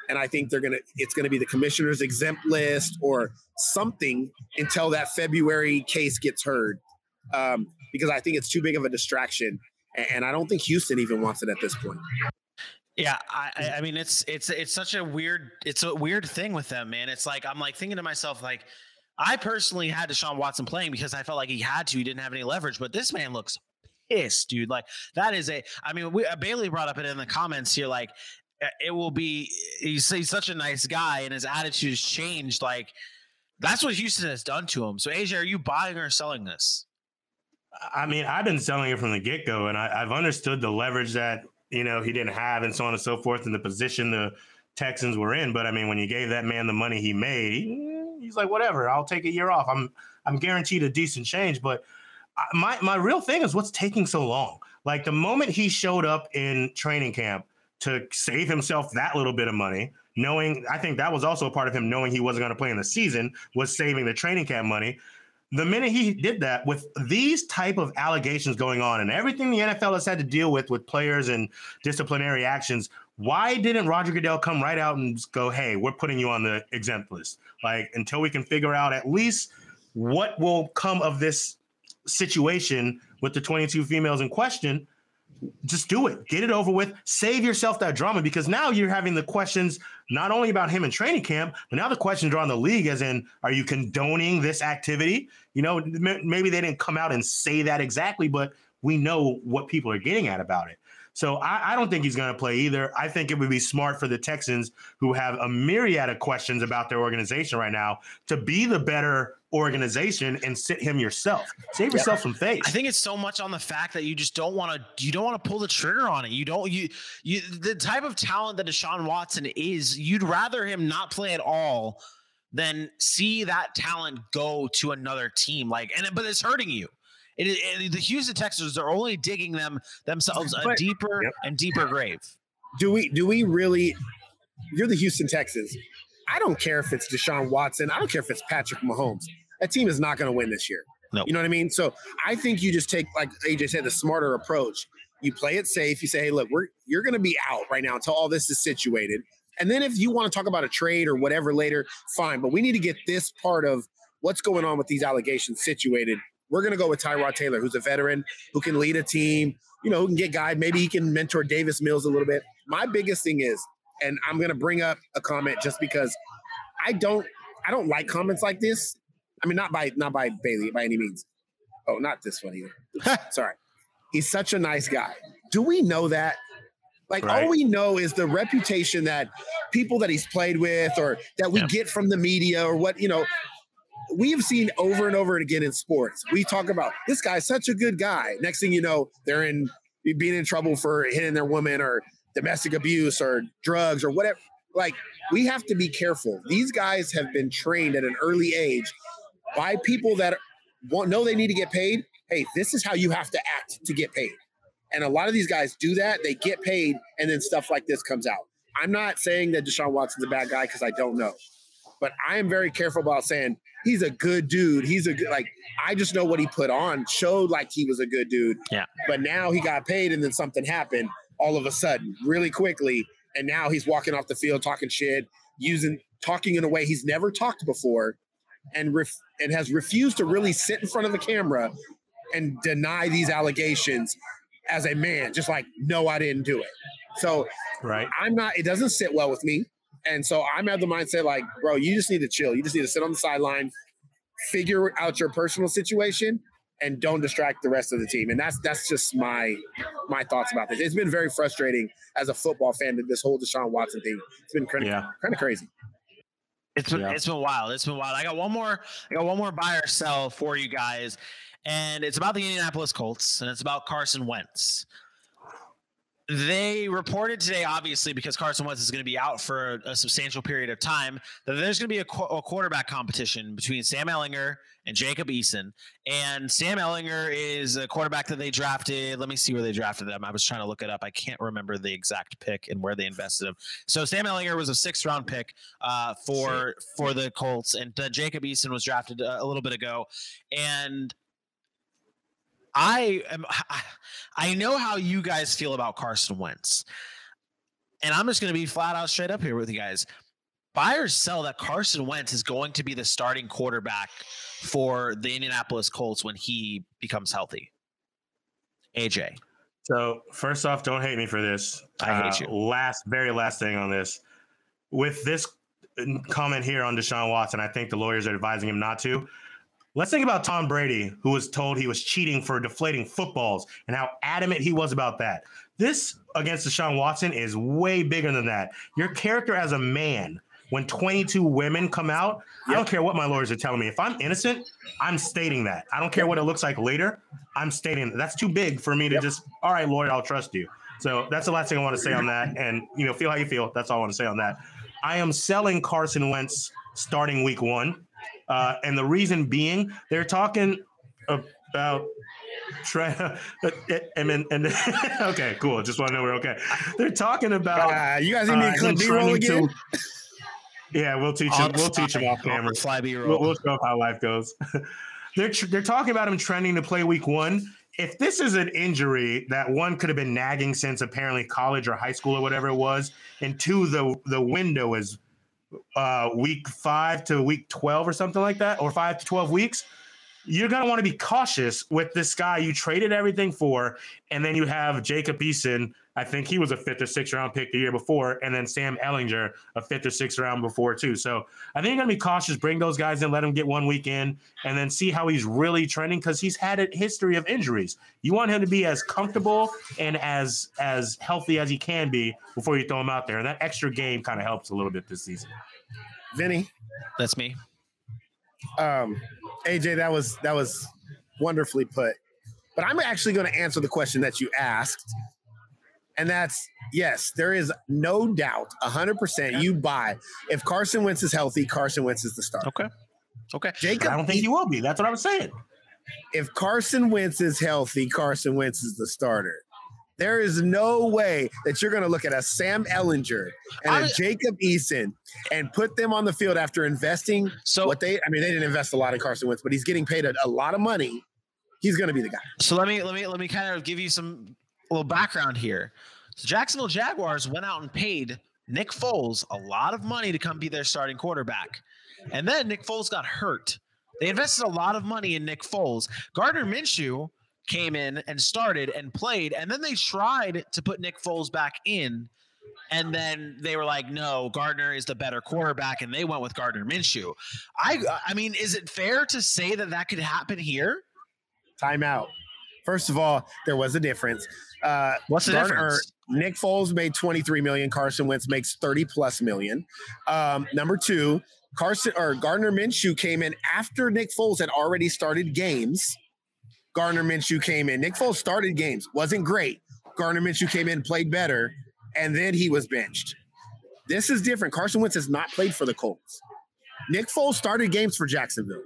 and I think they're gonna. It's gonna be the commissioner's exempt list or something until that February case gets heard, um, because I think it's too big of a distraction, and, and I don't think Houston even wants it at this point. Yeah, I, I- I mean it's it's it's such a weird it's a weird thing with them, man. It's like I'm like thinking to myself like I personally had Deshaun Watson playing because I felt like he had to. He didn't have any leverage, but this man looks pissed, dude. Like that is a. I mean, we, uh, Bailey brought up it in the comments here. Like uh, it will be. He's, he's such a nice guy, and his attitude has changed. Like that's what Houston has done to him. So AJ, are you buying or selling this? I mean, I've been selling it from the get go, and I, I've understood the leverage that you know he didn't have, and so on and so forth, in the position the Texans were in. But I mean, when you gave that man the money he made, he, he's like, whatever, I'll take a year off. I'm I'm guaranteed a decent change. But my my real thing is what's taking so long. Like the moment he showed up in training camp to save himself that little bit of money, knowing I think that was also a part of him knowing he wasn't going to play in the season was saving the training camp money the minute he did that with these type of allegations going on and everything the NFL has had to deal with with players and disciplinary actions, why didn't Roger Goodell come right out and go, "Hey, we're putting you on the exempt list"? Like until we can figure out at least what will come of this situation with the 22 females in question, just do it. Get it over with. Save yourself that drama because now you're having the questions not only about him in training camp, but now the questions are on the league as in, are you condoning this activity? You know, m- maybe they didn't come out and say that exactly, but we know what people are getting at about it. So I, I don't think he's going to play either. I think it would be smart for the Texans, who have a myriad of questions about their organization right now, to be the better organization and sit him yourself. Save yourself some face. I think it's so much on the fact that you just don't want to you don't want to pull the trigger on it. You don't you you the type of talent that Deshaun Watson is, you'd rather him not play at all than see that talent go to another team. Like and but it's hurting you. It, it, the Houston Texans are only digging them themselves a But- deeper and deeper grave. do we do we really you're the Houston Texans. I don't care if it's Deshaun Watson. I don't care if it's Patrick Mahomes. That team is not going to win this year. No. You know what I mean? So I think you just take, like AJ said, the smarter approach. You play it safe. You say, hey, look, we're you're going to be out right now until all this is situated. And then if you want to talk about a trade or whatever later, fine. But we need to get this part of what's going on with these allegations situated. We're going to go with Tyrod Taylor, who's a veteran, who can lead a team, you know, who can get guide. Maybe he can mentor Davis Mills a little bit. My biggest thing is, and I'm going to bring up a comment just because I don't, I don't like comments like this. I mean, not by not by Bailey by any means. Oh, not this one either. Sorry. He's such a nice guy. Do we know that? Like all we know is the reputation that people that he's played with or that we Yeah. get from the media or what, you know, we have seen over and over again in sports. We talk about this guy's such a good guy. Next thing you know, they're in being in trouble for hitting their woman or domestic abuse or drugs or whatever. Like we have to be careful. These guys have been trained at an early age by people that want, know they need to get paid. Hey, this is how you have to act to get paid. And a lot of these guys do that. They get paid, and then stuff like this comes out. I'm not saying that Deshaun Watson's a bad guy because I don't know, but I am very careful about saying he's a good dude. He's a good like. I just know what he put on showed like he was a good dude. Yeah. But now he got paid, and then something happened all of a sudden, really quickly, and now he's walking off the field talking shit, using talking in a way he's never talked before, and ref, and has refused to really sit in front of the camera and deny these allegations as a man, just like, no, I didn't do it. So right. I'm not, it doesn't sit well with me. And so I'm at the mindset like, bro, you just need to chill. You just need to sit on the sideline, figure out your personal situation, and don't distract the rest of the team. And that's that's just my my thoughts about this. It's been very frustrating as a football fan that this whole Deshaun Watson thing. It's been kind of Yeah. kind of crazy. It's been Yeah. it's been wild. It's been wild. I got one more. I got one more buy or sell for you guys, and it's about the Indianapolis Colts, and it's about Carson Wentz. They reported today, obviously, because Carson Wentz is going to be out for a, substantial period of time, that there's going to be a, qu- a quarterback competition between Sam Ehlinger and Jacob Eason. And Sam Ehlinger is a quarterback that they drafted. Let me see where they drafted them. I was trying to look it up. I can't remember the exact pick and where they invested him. So Sam Ehlinger was a sixth round pick uh, for for the Colts, and uh, Jacob Eason was drafted uh, a little bit ago. And I am. I- know how you guys feel about Carson Wentz, and I'm just going to be flat out straight up here with you guys. Buy or sell that Carson Wentz is going to be the starting quarterback for the Indianapolis Colts when he becomes healthy. AJ, So first off, don't hate me for this. I hate Uh, you. Last, very last thing on this. With this comment here on Deshaun Watson, I think the lawyers are advising him not to. Let's think about Tom Brady, who was told he was cheating for deflating footballs and how adamant he was about that. This against Deshaun Watson is way bigger than that. Your character as a man, when 22 women come out, I don't care what my lawyers are telling me. If I'm innocent, I'm stating that. I don't care what it looks like later. I'm stating that. That's too big for me to just, all right, lawyer, I'll trust you. So that's the last thing I want to say on that. And, you know, feel how you feel. That's all I want to say on that. I am selling Carson Wentz starting week one. Uh, and the reason being, they're talking about try and then and okay, cool. Just want to know we're okay. They're talking about Ah, you guys need me to uh, clip B-roll again? to- yeah, we'll teach him. We'll teach him off camera. Fly B We'll, roll. we'll show how life goes. they're tr- they're talking about him trending to play week one. If this is an injury that one could have been nagging since apparently college or high school or whatever it was, and two the the window is uh, week five to week twelve or something like that, or five to twelve weeks. You're gonna want to be cautious with this guy you traded everything for, and then you have Jacob Eason. I think he was a fifth or sixth round pick the year before, and then Sam Ehlinger, a fifth or sixth round before too. So I think you're gonna be cautious. Bring those guys in, let him get one week in, and then see how he's really trending because he's had a history of injuries. You want him to be as comfortable and as as healthy as he can be before you throw him out there, and that extra game kind of helps a little bit this season. Vinny, That's me. um, AJ, that was that was wonderfully put. But I'm actually going to answer the question that you asked, and that's yes, there is no doubt, hundred percent. You buy if Carson Wentz is healthy, Carson Wentz is the starter. Okay. Okay. Jacob, I don't think he will be. That's what I was saying. if Carson Wentz is healthy, Carson Wentz is the starter. There is no way that you're going to look at a Sam Ehlinger and a I- Jacob Eason and put them on the field after investing So what they. I mean, they didn't invest a lot in Carson Wentz, but he's getting paid a, a lot of money. He's going to be the guy. So let me let me let me kind of give you some little background here. So Jacksonville Jaguars went out and paid Nick Foles a lot of money to come be their starting quarterback. And then Nick Foles got hurt. They invested a lot of money in Nick Foles. Gardner Minshew came in and started and played, and then they tried to put Nick Foles back in. And then they were like, "No, Gardner is the better quarterback," and they went with Gardner Minshew. I, I mean, is it fair to say that that could happen here? Timeout. First of all, there was a difference. Uh, What's the Gardner- difference? Nick Foles made 23 million. Carson Wentz makes 30 plus million. Um, number two, Carson or Gardner Minshew came in after Nick Foles had already started games. Gardner Minshew came in. Nick Foles started games, wasn't great. Gardner Minshew came in, played better, and then he was benched. This is different. Carson Wentz has not played for the Colts. Nick Foles started games for Jacksonville.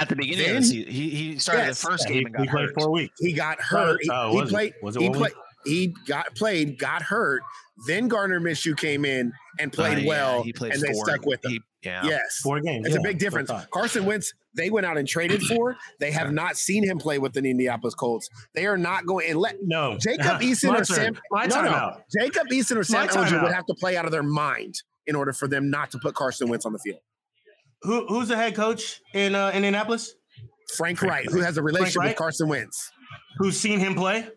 At the beginning Then- of the season, he, he started Yes. the first Yeah, game he, and got he played hurt. four weeks. He got hurt. He, Oh, he was it? played. Was it he one played. week? He got played, got hurt. Then Gardner Minshew came in and played Uh, yeah, well, he played and they four. stuck with him. He- yeah. Yes, Four games. it's yeah, a big difference. what I thought. Carson Wentz, they went out and traded for. They have not seen him play with the Indianapolis Colts. They are not going and let No, Jacob Eason or. Sam. My no, no, timeout. Jacob Eason or Sam My Ehlinger timeout. would have to play out of their mind in order for them not to put Carson Wentz on the field. Who, who's the head coach in uh, Indianapolis? Frank Reich, who has a relationship with Carson Wentz. Who's seen him play?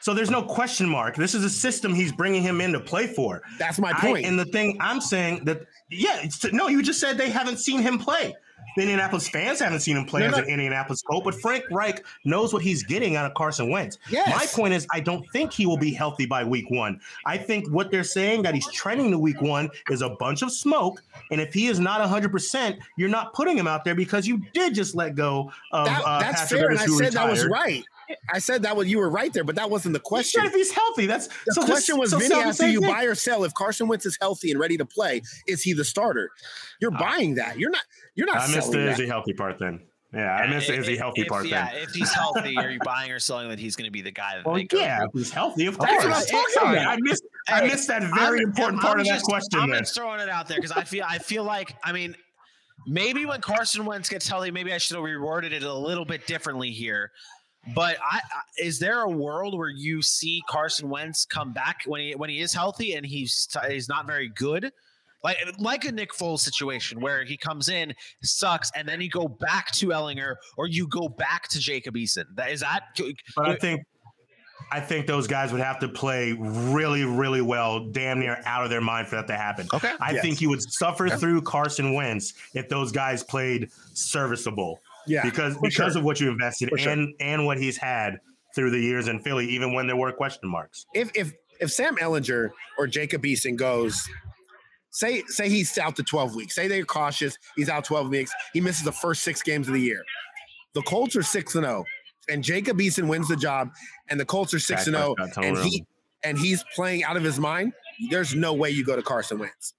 So there's no question mark. This is a system he's bringing him in to play for. That's my I- point. and the thing I'm saying that yeah, it's, no, you just said they haven't seen him play. The Indianapolis fans haven't seen him play No, as no. an Indianapolis Colt, but Frank Reich knows what he's getting out of Carson Wentz. Yes. My point is, I don't think he will be healthy by week one. I think what they're saying that he's trending to week one is a bunch of smoke. And if he is not 100%, you're not putting him out there because you did just let go of That- uh, that's Patrick fair, and I said that was right. I said that was you were right there, but that wasn't the question. said if he's healthy, that's The so question was, so Vinny sell the asked, do same you thing. buy or sell? If Carson Wentz is healthy and ready to play, is he the starter? You're buying that. You're not. You're not I missed the is that. he healthy part then. Yeah, I missed the is he healthy if, part Yeah, then. if he's healthy, are you buying or selling that he's going to be the guy that Well, they go? yeah, if he's healthy, of That's course. what I'm talking about. I missed I missed that very I'm- important I'm part of that question I'm there. just throwing it out there because I feel I feel like I mean maybe when Carson Wentz gets healthy, maybe I should have rewarded it a little bit differently here. But I, I, is there a world where you see Carson Wentz come back when he when he is healthy and he's he's not very good? Like like a Nick Foles situation where he comes in, sucks, and then you go back to Ehlinger or you go back to Jacob Eason. That is that But I think I think those guys would have to play really, really well, damn near out of their mind for that to happen. Okay. I Yes. think you would suffer through Carson Wentz if those guys played serviceable. Yeah, because because sure. of what you invested For sure. and and what he's had through the years in Philly, even when there were question marks. if if if Sam Ehlinger or Jacob Eason goes, say say he's out to 12 weeks, say they're cautious, he's out 12 weeks, he misses the first six games of the year. The Colts are six and zero, and Jacob Eason wins the job, and the Colts are six and oh, zero, and he and he's playing out of his mind. There's no way you go to Carson Wentz.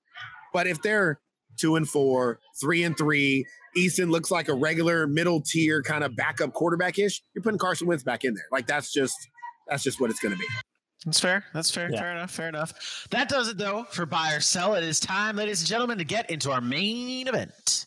But if they're two and four, three and three, Eason looks like a regular middle tier kind of backup quarterback ish. You're putting Carson Wentz back in there. Like that's just that's just what it's going to be. That's fair. That's fair. Yeah. Fair enough. Fair enough. That does it though for buy or sell. It is time, ladies and gentlemen, to get into our main event.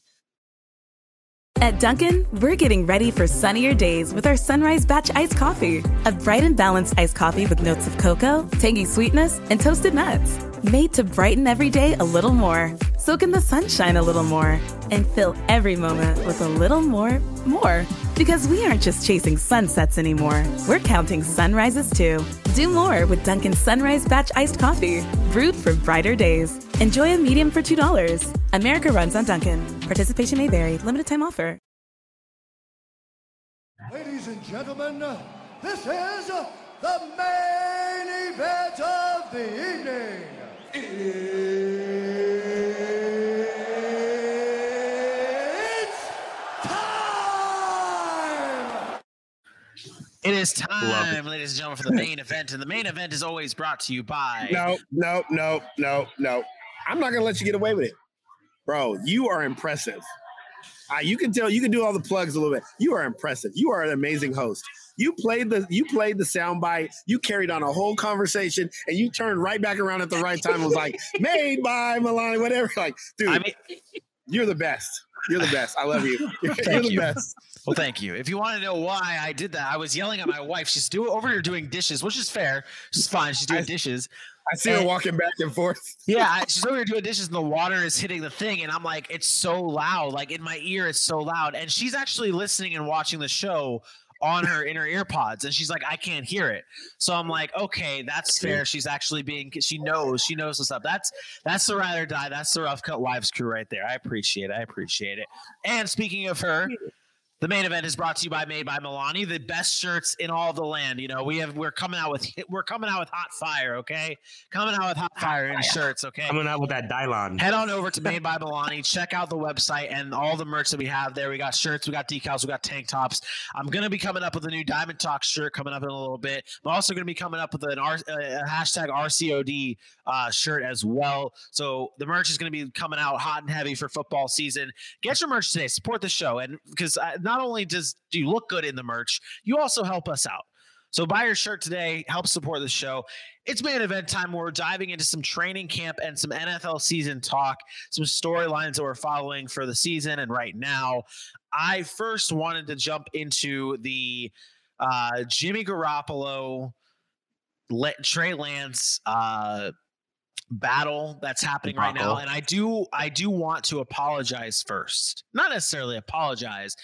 At Dunkin', we're getting ready for sunnier days with our Sunrise Batch Iced Coffee. A bright and balanced iced coffee with notes of cocoa, tangy sweetness, and toasted nuts. Made to brighten every day a little more. Soak in the sunshine a little more. And fill every moment with a little more, more. Because we aren't just chasing sunsets anymore. We're counting sunrises too. Do more with Dunkin' Sunrise Batch Iced Coffee. Brewed for brighter days. Enjoy a medium for $2. America runs on Dunkin'. Participation may vary. Limited time offer. Ladies and gentlemen, this is the main event of the evening. It's time! It is Love time, ladies and gentlemen, for the main event. And the main event is always brought to you by No, no, no, no, no. I'm not gonna let you get away with it, bro. You are impressive. Uh, you can tell. You can do all the plugs a little bit. You are impressive. You are an amazing host. You played the you played the soundbite. You carried on a whole conversation, and you turned right back around at the right time. and was like made by Milani, whatever. Like, dude, I mean, you're the best. You're the best. I love you. You're, you're the you. best. well, thank you. If you want to know why I did that, I was yelling at my wife. She's doing over here doing dishes, which is fair. She's fine. She's doing I- dishes. I see her walking back and forth. Yeah, she's over here doing dishes and the water is hitting the thing, and I'm like, it's so loud. Like in my ear, it's so loud. And she's actually listening and watching the show on her in her earpods, and she's like, I can't hear it. So I'm like, okay, that's fair. She's actually being she knows, she knows what's up. That's that's the ride or die. That's the rough cut wives crew right there. I appreciate it. I appreciate it. And speaking of her. The main event is brought to you by Made by Milani, the best shirts in all the land. You know, we have we're coming out with we're coming out with hot fire, okay? Coming out with hot fire in shirts, okay? Coming out with that Dylon. Head on over to Made by Milani. Check out the website and all the merch that we have there. We got shirts, we got decals, we got tank tops. I'm gonna be coming up with a new Diamond Talk shirt coming up in a little bit. I'm also gonna be coming up with an R, a hashtag RCOD uh, shirt as well. So the merch is gonna be coming out hot and heavy for football season. Get your merch today. Support the show, and because not only does do you look good in the merch, you also help us out. So buy your shirt today. Help support the show. It's main event time. We're diving into some training camp and some NFL season talk, some storylines that we're following for the season and right now. I first wanted to jump into the uh, Jimmy Garoppolo, Le- Trey Lance uh, battle that's happening right now, and I do I do want to apologize first. Not necessarily apologize,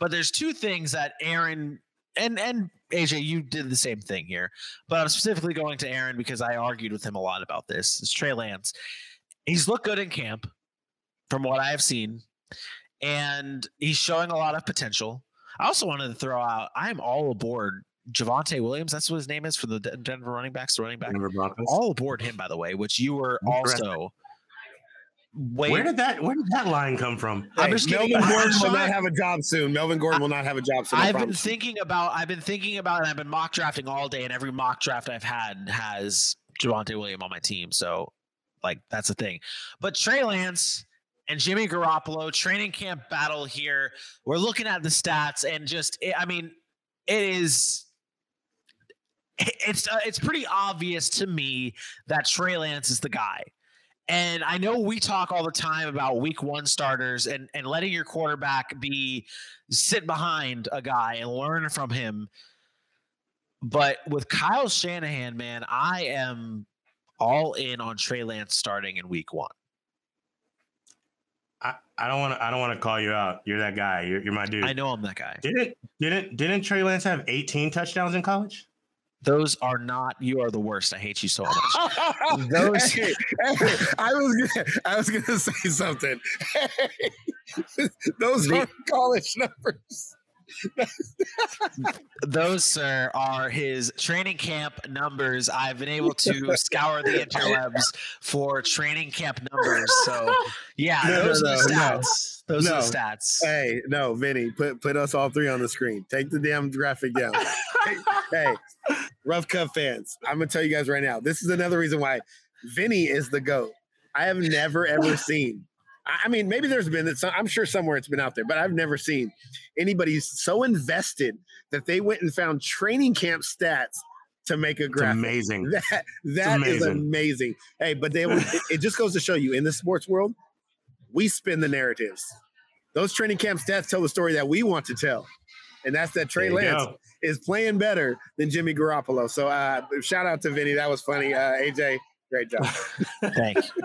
but there's two things that Aaron and and AJ, you did the same thing here, but I'm specifically going to Aaron because I argued with him a lot about this. It's Trey Lance. He's looked good in camp, from what I have seen, and he's showing a lot of potential. I also wanted to throw out I'm all aboard Javonte Williams. That's what his name is for the Denver running backs. The running back. Denver Broncos. All aboard him, by the way, which you were also. Way, Where did that Where did that line come from? I'm just kidding. Melvin Gordon will not have a job soon. Melvin Gordon will not have a job soon. I I've been thinking about I've been thinking about and I've been mock drafting all day and every mock draft I've had has Javonte Williams on my team. So like that's the thing. But Trey Lance and Jimmy Garoppolo training camp battle here. We're looking at the stats and just it, I mean it is it's uh, it's pretty obvious to me that Trey Lance is the guy. And I know we talk all the time about week one starters and, and letting your quarterback be sit behind a guy and learn from him. But with Kyle Shanahan, man, I am all in on Trey Lance starting in week one. I, I don't want to. I don't want to call you out. You're that guy. You're, you're my dude. I know I'm that guy. Didn't didn't didn't Trey Lance have 18 touchdowns in college? Those are not. You are the worst. I hate you so much. Those. Hey, hey, I was gonna, I was gonna say something. Hey, those The- are college numbers. Those, sir, are his training camp numbers. I've been able to scour the interwebs for training camp numbers. So, yeah, No, no, those are the no, no. stats. Those are the stats. Hey, no, Vinny, put put us all three on the screen. Take the damn graphic down. hey, hey, rough cut fans, I'm gonna tell you guys right now. This is another reason why Vinny is the goat. I have never ever seen. I mean, maybe there's been. Some, I'm sure somewhere it's been out there, but I've never seen anybody so invested that they went and found training camp stats to make a It's graphic. amazing. That that is amazing. amazing. Hey, but they it, it just goes to show you in the sports world, we spin the narratives. Those training camp stats tell the story that we want to tell, and that's that Trey Lance go. is playing better than Jimmy Garoppolo. So uh, shout out to Vinny, that was funny. Uh, AJ, great job. Thank you.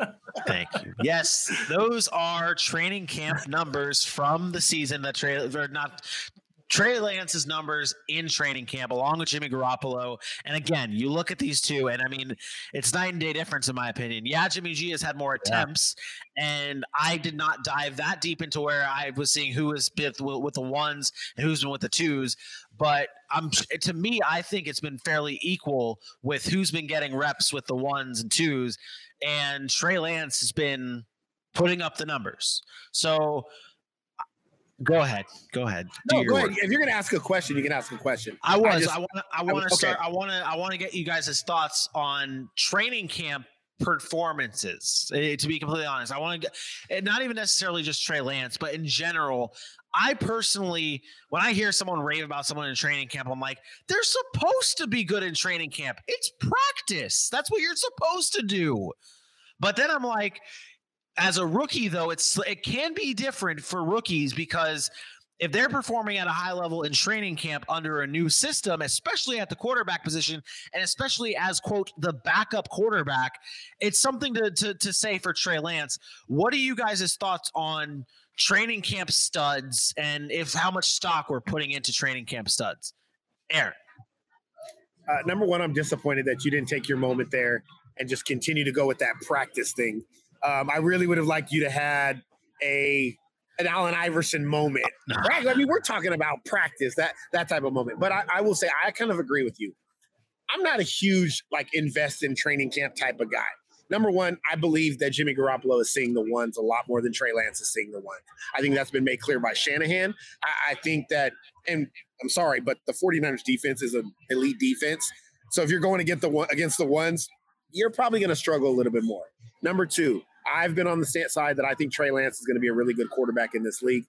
Thank you. Yes, those are training camp numbers from the season that Trey, or not Trey Lance's numbers in training camp, along with Jimmy Garoppolo. And again, you look at these two, and I mean, it's night and day difference in my opinion. Yeah, Jimmy G has had more attempts, and I did not dive that deep into where I was seeing who was with, with the ones and who's been with the twos. But I'm to me, I think it's been fairly equal with who's been getting reps with the ones and twos, and Trey Lance has been putting up the numbers. So go ahead, go ahead. No, go ahead. work. If you're going to ask a question, you can ask a question. I was. I, want to. I I- want to okay. start. I want to. I want to get you guys' thoughts on training camp performances. eh, to be completely honest, I want to get—not even necessarily just Trey Lance, but in general. I personally, when I hear someone rave about someone in training camp, I'm like, they're supposed to be good in training camp. It's practice. That's what you're supposed to do. But then I'm like, as a rookie, though, it's it can be different for rookies because if they're performing at a high level in training camp under a new system, especially at the quarterback position, and especially as quote the backup quarterback, it's something to to, to say for Trey Lance. What are you guys' thoughts on training camp studs and if how much stock we're putting into training camp studs? Aaron. Uh, number one, I'm disappointed that you didn't take your moment there and just continue to go with that practice thing. Um, I really would have liked you to had a an Allen Iverson moment. Right? I mean, we're talking about practice, that that type of moment. But I, I will say, I kind of agree with you. I'm not a huge like invest in training camp type of guy. Number one, I believe that Jimmy Garoppolo is seeing the ones a lot more than Trey Lance is seeing the ones. I think that's been made clear by Shanahan. I, I think that, and I'm sorry, but the 49ers defense is an elite defense. So if you're going to get the one against the ones, you're probably going to struggle a little bit more. Number two, I've been on the sta- side that I think Trey Lance is going to be a really good quarterback in this league.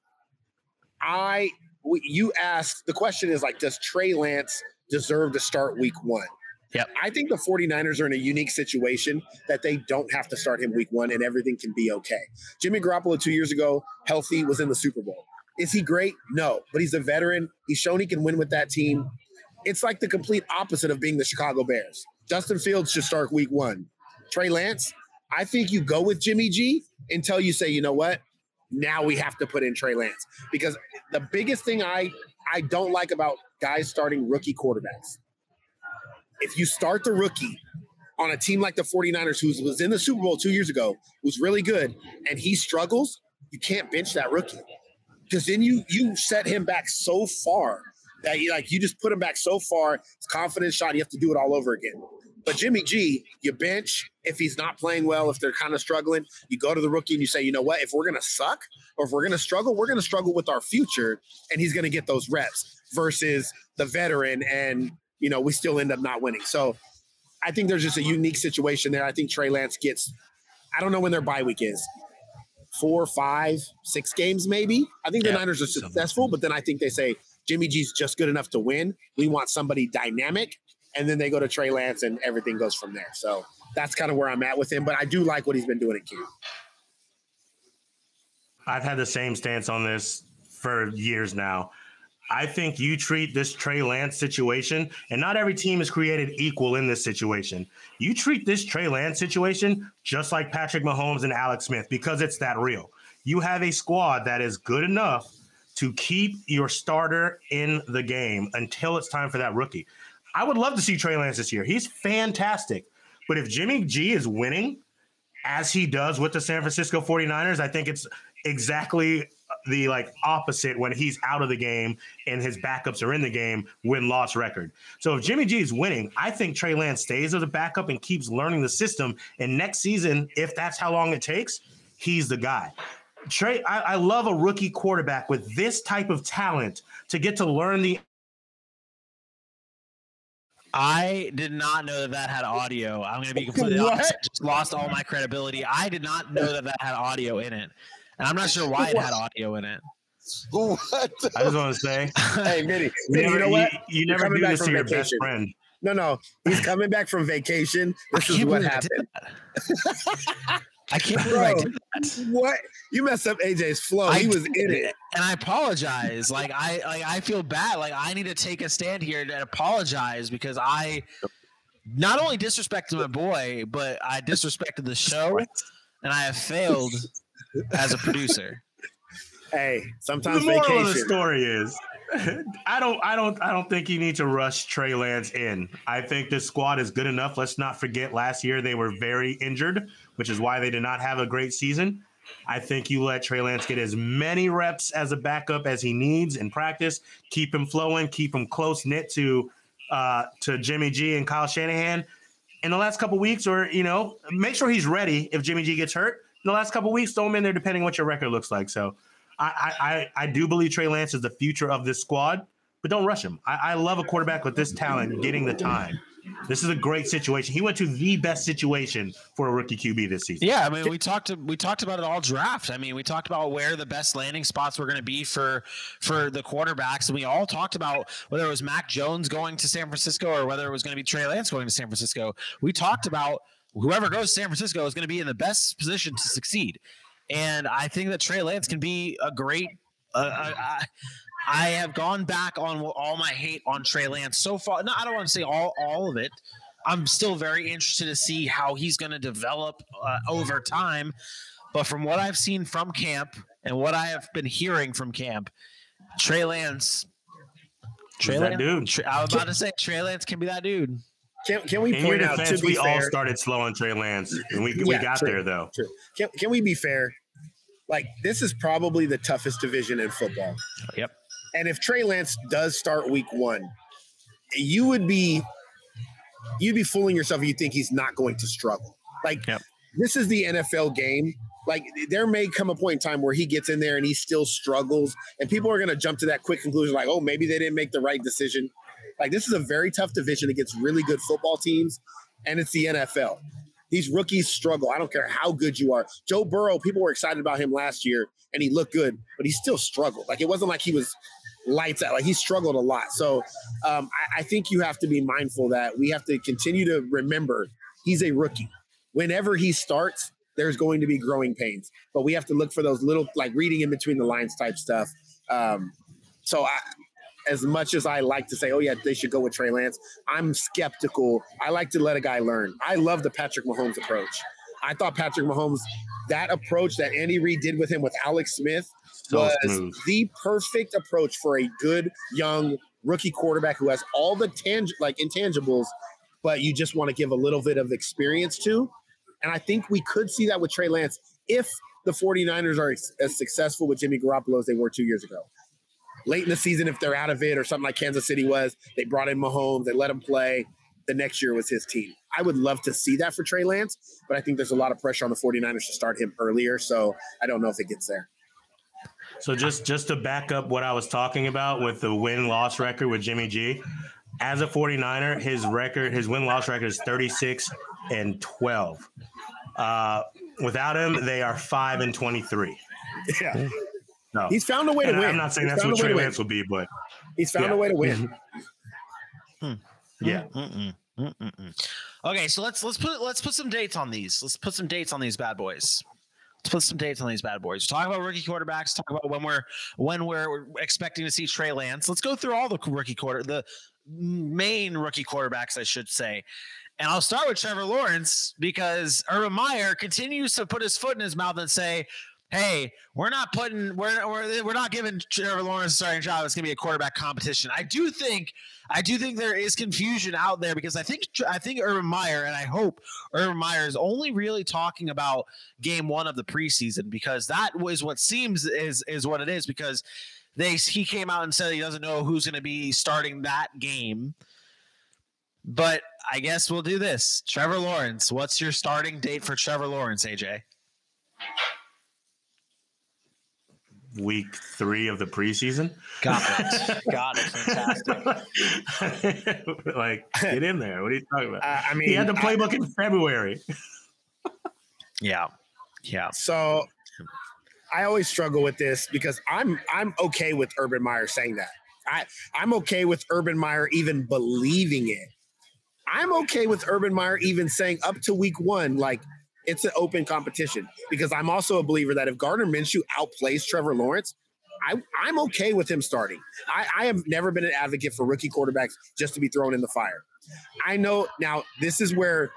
I, you asked, the question is like, does Trey Lance deserve to start week one? Yep. I think the 49ers are in a unique situation that they don't have to start him week one and everything can be okay. Jimmy Garoppolo two years ago, healthy, was in the Super Bowl. Is he great? No, but he's a veteran. He's shown he can win with that team. It's like the complete opposite of being the Chicago Bears. Justin Fields should start week one. Trey Lance, I think you go with Jimmy G until you say, you know what? Now we have to put in Trey Lance. Because the biggest thing I I don't like about guys starting rookie quarterbacks, if you start the rookie on a team like the 49ers, who was in the Super Bowl two years ago, was really good, and he struggles, you can't bench that rookie. Because then you you set him back so far that you like you just put him back so far, it's confidence shot, you have to do it all over again. But Jimmy G, you bench if he's not playing well, if they're kind of struggling, you go to the rookie and you say, you know what, if we're gonna suck or if we're gonna struggle, we're gonna struggle with our future, and he's gonna get those reps versus the veteran, and you know, we still end up not winning. So I think there's just a unique situation there. I think Trey Lance gets, I don't know when their bye week is. Four, five, six games, maybe. I think the Yeah. Niners are successful, but then I think they say Jimmy G's just good enough to win. We want somebody dynamic. And then they go to Trey Lance and everything goes from there. So that's kind of where I'm at with him. But I do like what he's been doing at Q. I've had the same stance on this for years now. I think you treat this Trey Lance situation, and not every team is created equal in this situation. You treat this Trey Lance situation just like Patrick Mahomes and Alex Smith because it's that real. You have a squad that is good enough to keep your starter in the game until it's time for that rookie. I would love to see Trey Lance this year. He's fantastic. But if Jimmy G is winning as he does with the San Francisco 49ers, I think it's exactly uh, the like opposite when he's out of the game and his backups are in the game win loss record. So if Jimmy G is winning, I think Trey Lance stays as a backup and keeps learning the system. And next season, if that's how long it takes, he's the guy. Trey, I, I love a rookie quarterback with this type of talent to get to learn the I did not know that that had audio. I'm going to be completely honest. I just lost all my credibility. I did not know that that had audio in it, and I'm not sure why it had audio in it. What? I just want to say, hey, Mitty, you never, you know what? you, you never coming do back this from to your best friend. No, no, he's coming back from vacation. This is what believe I did happened. I can't believe I did that. What? You messed up AJ's flow. he I was in it. and I apologize. Like I, like I feel bad. Like I need to take a stand here and apologize because I not only disrespected my boy, but I disrespected the show, and I have failed as a producer. Hey, sometimes The sometimes moral of the story is, I don't, I don't, I don't think you need to rush Trey Lance in. I think this squad is good enough. Let's not forget last year they were very injured, which is why they did not have a great season. I think you let Trey Lance get as many reps as a backup as he needs in practice. Keep him flowing. Keep him close knit to uh, to Jimmy G and Kyle Shanahan. In the last couple weeks, or you know, make sure he's ready if Jimmy G gets hurt. In the last couple weeks, throw him in there depending what your record looks like. So, I, I I do believe Trey Lance is the future of this squad, but don't rush him. I, I love a quarterback with this talent getting the time. This is a great situation. He went to the best situation for a rookie QB this season. Yeah, I mean, we talked we talked about it all draft. I mean, we talked about where the best landing spots were going to be for for the quarterbacks, and we all talked about whether it was Mac Jones going to San Francisco or whether it was going to be Trey Lance going to San Francisco. We talked about whoever goes to San Francisco is going to be in the best position to succeed, and I think that Trey Lance can be a great. Uh, I, I have gone back on all my hate on Trey Lance so far. No, I don't want to say all all of it. I'm still very interested to see how he's going to develop uh, over time. But from what I've seen from camp and what I have been hearing from camp, Trey Lance, Trey that Lance, dude. Trey- I was about to say Trey Lance can be that dude. Can, can we In your point out defense, to be we all started slow on Trey Lance, and we, we got true, there though. true. Can, can we be fair? Like this is probably the toughest division in football. Yep. And if Trey Lance does start week one, you would be you'd be fooling yourself if you think he's not going to struggle. Like Yep. this is the NFL game. Like there may come a point in time where he gets in there and he still struggles, and people are going to jump to that quick conclusion, like, oh, maybe they didn't make the right decision. Like this is a very tough division against really good football teams, and it's the NFL. These rookies struggle. I don't care how good you are. Joe Burrow, people were excited about him last year, and he looked good, but he still struggled. Like it wasn't like he was lights out. Like he struggled a lot. So um, I, I think you have to be mindful that we have to continue to remember he's a rookie. Whenever he starts, there's going to be growing pains, but we have to look for those little like reading in between the lines type stuff. Um, so I, as much as I like to say, oh yeah, they should go with Trey Lance, I'm skeptical. I like to let a guy learn. I love the Patrick Mahomes approach. I thought Patrick Mahomes, that approach that Andy Reid did with him with Alex Smith So was smooth. the perfect approach for a good young rookie quarterback who has all the tang- like intangibles, but you just want to give a little bit of experience to. And I think we could see that with Trey Lance if the 49ers are as- as successful with Jimmy Garoppolo as they were two years ago. Late in the season, if they're out of it or something like Kansas City was, they brought in Mahomes, they let him play. The next year was his team. I would love to see that for Trey Lance, but I think there's a lot of pressure on the 49ers to start him earlier. So I don't know if it gets there. So just just to back up what I was talking about with the win loss record with Jimmy G, as a 49er, his record, his win loss record is 36 and 12. Uh, without him, they are five and 23. Yeah. No, He's found a way to And win. I'm not saying He's that's what Trey. Lance will be, but He's found Yeah. a way to win. Hmm. yeah. Mm-mm, mm-mm. Okay, so let's let's put let's put some dates on these. Let's put some dates on these bad boys. Let's put some dates on these bad boys. Talk about rookie quarterbacks. Talk about when we're when we're expecting to see Trey Lance. Let's go through all the rookie quarter the main rookie quarterbacks, I should say. And I'll start with Trevor Lawrence because Urban Meyer continues to put his foot in his mouth and say, hey, we're not putting we're we're, we're not giving Trevor Lawrence a starting job. It's going to be a quarterback competition. I do think I do think there is confusion out there because I think I think Urban Meyer and I hope Urban Meyer is only really talking about game one of the preseason because that was what seems is is what it is because they he came out and said he doesn't know who's going to be starting that game. But I guess we'll do this. Trevor Lawrence, what's your starting date for Trevor Lawrence, AJ? Week three of the preseason. Got it. Got it. Fantastic. like, get in there. What are you talking about? I mean, he had the playbook I, in February. yeah. Yeah. So I always struggle with this because I'm I'm okay with Urban Meyer saying that. I I'm okay with Urban Meyer even believing it. I'm okay with Urban Meyer even saying up to week one, like it's an open competition because I'm also a believer that if Gardner Minshew outplays Trevor Lawrence, I, I'm okay with him starting. I, I have never been an advocate for rookie quarterbacks just to be thrown in the fire. I know now this is where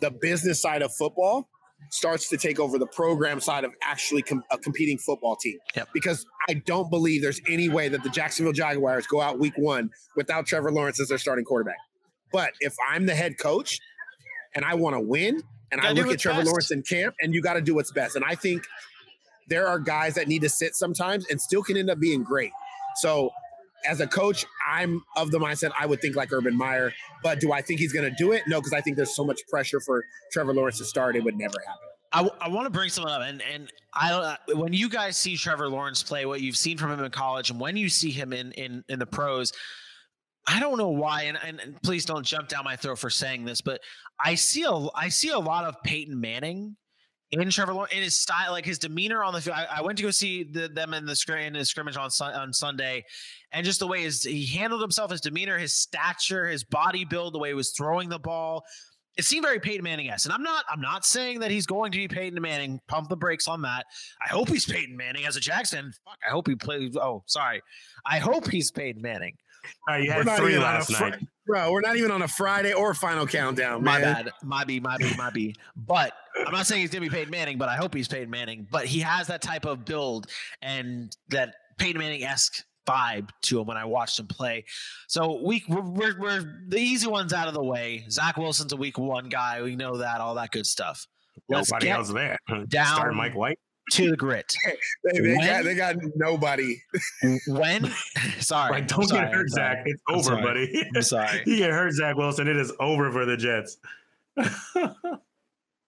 the business side of football starts to take over the program side of actually com- a competing football team. Yep. Because I don't believe there's any way that the Jacksonville Jaguars go out week one without Trevor Lawrence as their starting quarterback. But if I'm the head coach and I want to win, and I look at Trevor best. Lawrence in camp, and you got to do what's best. And I think there are guys that need to sit sometimes and still can end up being great. So, as a coach, I'm of the mindset I would think like Urban Meyer, but do I think he's going to do it? No, because I think there's so much pressure for Trevor Lawrence to start. It would never happen. I, I want to bring something up, and and I when you guys see Trevor Lawrence play, what you've seen from him in college, and when you see him in in in the pros, I don't know why, and, and, and, please don't jump down my throat for saying this, but I see a I see a lot of Peyton Manning in Trevor Lawrence in his style, like his demeanor on the field. I, I went to go see the, them in the in the scrimmage on on Sunday, and just the way his he handled himself, his demeanor, his stature, his body build, the way he was throwing the ball. It seemed very Peyton Manning esque, and I'm not. I'm not saying that he's going to be Peyton Manning. Pump the brakes on that. I hope he's Peyton Manning as a Jackson. Fuck, I hope he plays. Oh, sorry. I hope he's Peyton Manning. Right, you had three last night. Bro, we're not even on a Friday or final countdown. My bad. My be, my be, my be. But I'm not saying he's gonna be Peyton Manning, but I hope he's Peyton Manning. But he has that type of build and that Peyton Manning esque vibe to him when I watched him play. So week we're, we're, we're, the easy ones out of the way. Zach Wilson's a week one guy. We know that all that good stuff. Let's Nobody else there. Down Start Mike White to the grit. they, they when, got, they got nobody. when? Sorry. Like, don't sorry, get hurt, Zach. It's I'm over, sorry. buddy. I'm sorry. you get hurt, Zach Wilson. It is over for the Jets.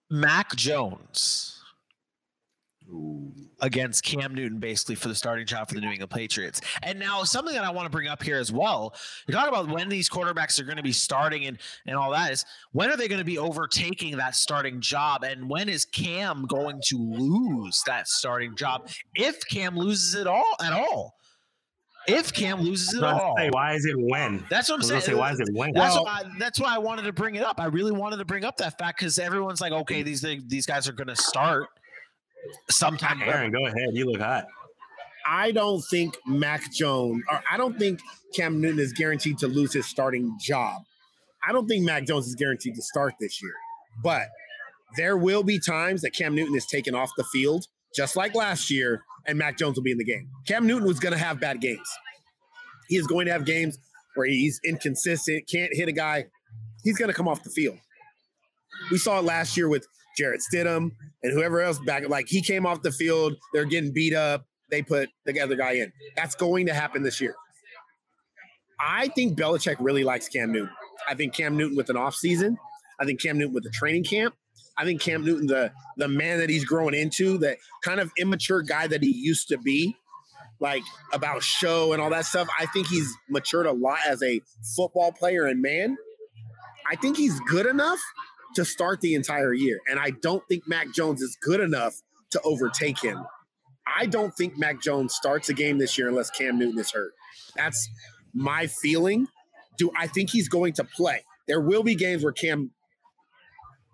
Mac Jones against Cam Newton, basically for the starting job for the New England Patriots. And now something that I want to bring up here as well. You talk about when these quarterbacks are going to be starting and and all that is when are they going to be overtaking that starting job? And when is Cam going to lose that starting job? If Cam loses it all at all. If Cam loses it all, say, why is it when? That's what I'm saying. Say, why is it when? That's, well, why, that's why I wanted to bring it up. I really wanted to bring up that fact because everyone's like, okay, these these guys are going to start sometime. Ah, Aaron, go ahead. You look hot. I don't think Mac Jones, or I don't think Cam Newton is guaranteed to lose his starting job. I don't think Mac Jones is guaranteed to start this year, but there will be times that Cam Newton is taken off the field, just like last year, and Mac Jones will be in the game. Cam Newton was going to have bad games. He is going to have games where he's inconsistent, can't hit a guy. He's going to come off the field. We saw it last year with Jarrett Stidham and whoever else back. Like he came off the field, they're getting beat up. They put the other guy in. That's going to happen this year. I think Belichick really likes Cam Newton. I think Cam Newton with an off season. I think Cam Newton with the training camp. I think Cam Newton, the the man that he's growing into, that kind of immature guy that he used to be, like about show and all that stuff. I think he's matured a lot as a football player and man. I think he's good enough to start the entire year. And I don't think Mac Jones is good enough to overtake him. I don't think Mac Jones starts a game this year unless Cam Newton is hurt. That's my feeling. Do I think he's going to play? There will be games where Cam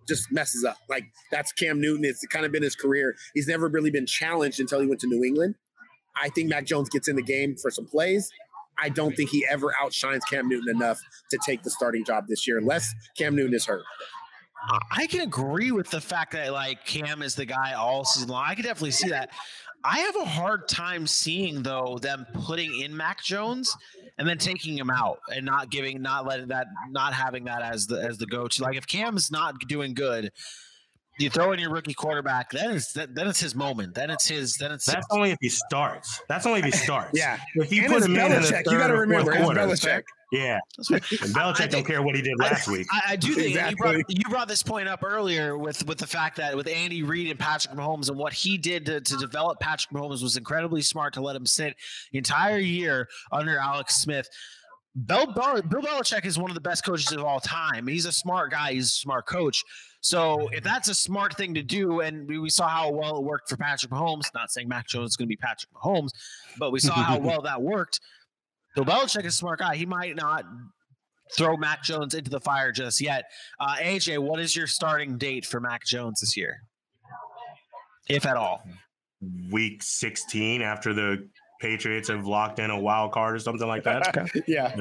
just messes up. Like that's Cam Newton. It's kind of been his career. He's never really been challenged until he went to New England. I think Mac Jones gets in the game for some plays. I don't think he ever outshines Cam Newton enough to take the starting job this year, unless Cam Newton is hurt. I can agree with the fact that like Cam is the guy all season long. I could definitely see that. I have a hard time seeing though them putting in Mac Jones and then taking him out and not giving, not letting that, not having that as the as the go to. Like if Cam's not doing good, you throw in your rookie quarterback, then it's then it's his moment. Then it's his. Then it's that's his. only if he starts. That's only if he starts. yeah. If you and put him Belichick, in, in you got to remember, it's quarter, Belichick. Yeah, and Belichick I don't care what he did last I, week. I, I do think Exactly. you, brought, you brought this point up earlier with with the fact that with Andy Reid and Patrick Mahomes and what he did to, to develop Patrick Mahomes was incredibly smart to let him sit the entire year under Alex Smith. Bill, Bel- Bill Belichick is one of the best coaches of all time. He's a smart guy. He's a smart coach. So if that's a smart thing to do, and we, we saw how well it worked for Patrick Mahomes, not saying Mac Jones is going to be Patrick Mahomes, but we saw how well that worked. Bill Belichick is a smart guy. He might not throw Mac Jones into the fire just yet. Uh, AJ, what is your starting date for Mac Jones this year, if at all? Week 16 after the Patriots have locked in a wild card or something like that. yeah.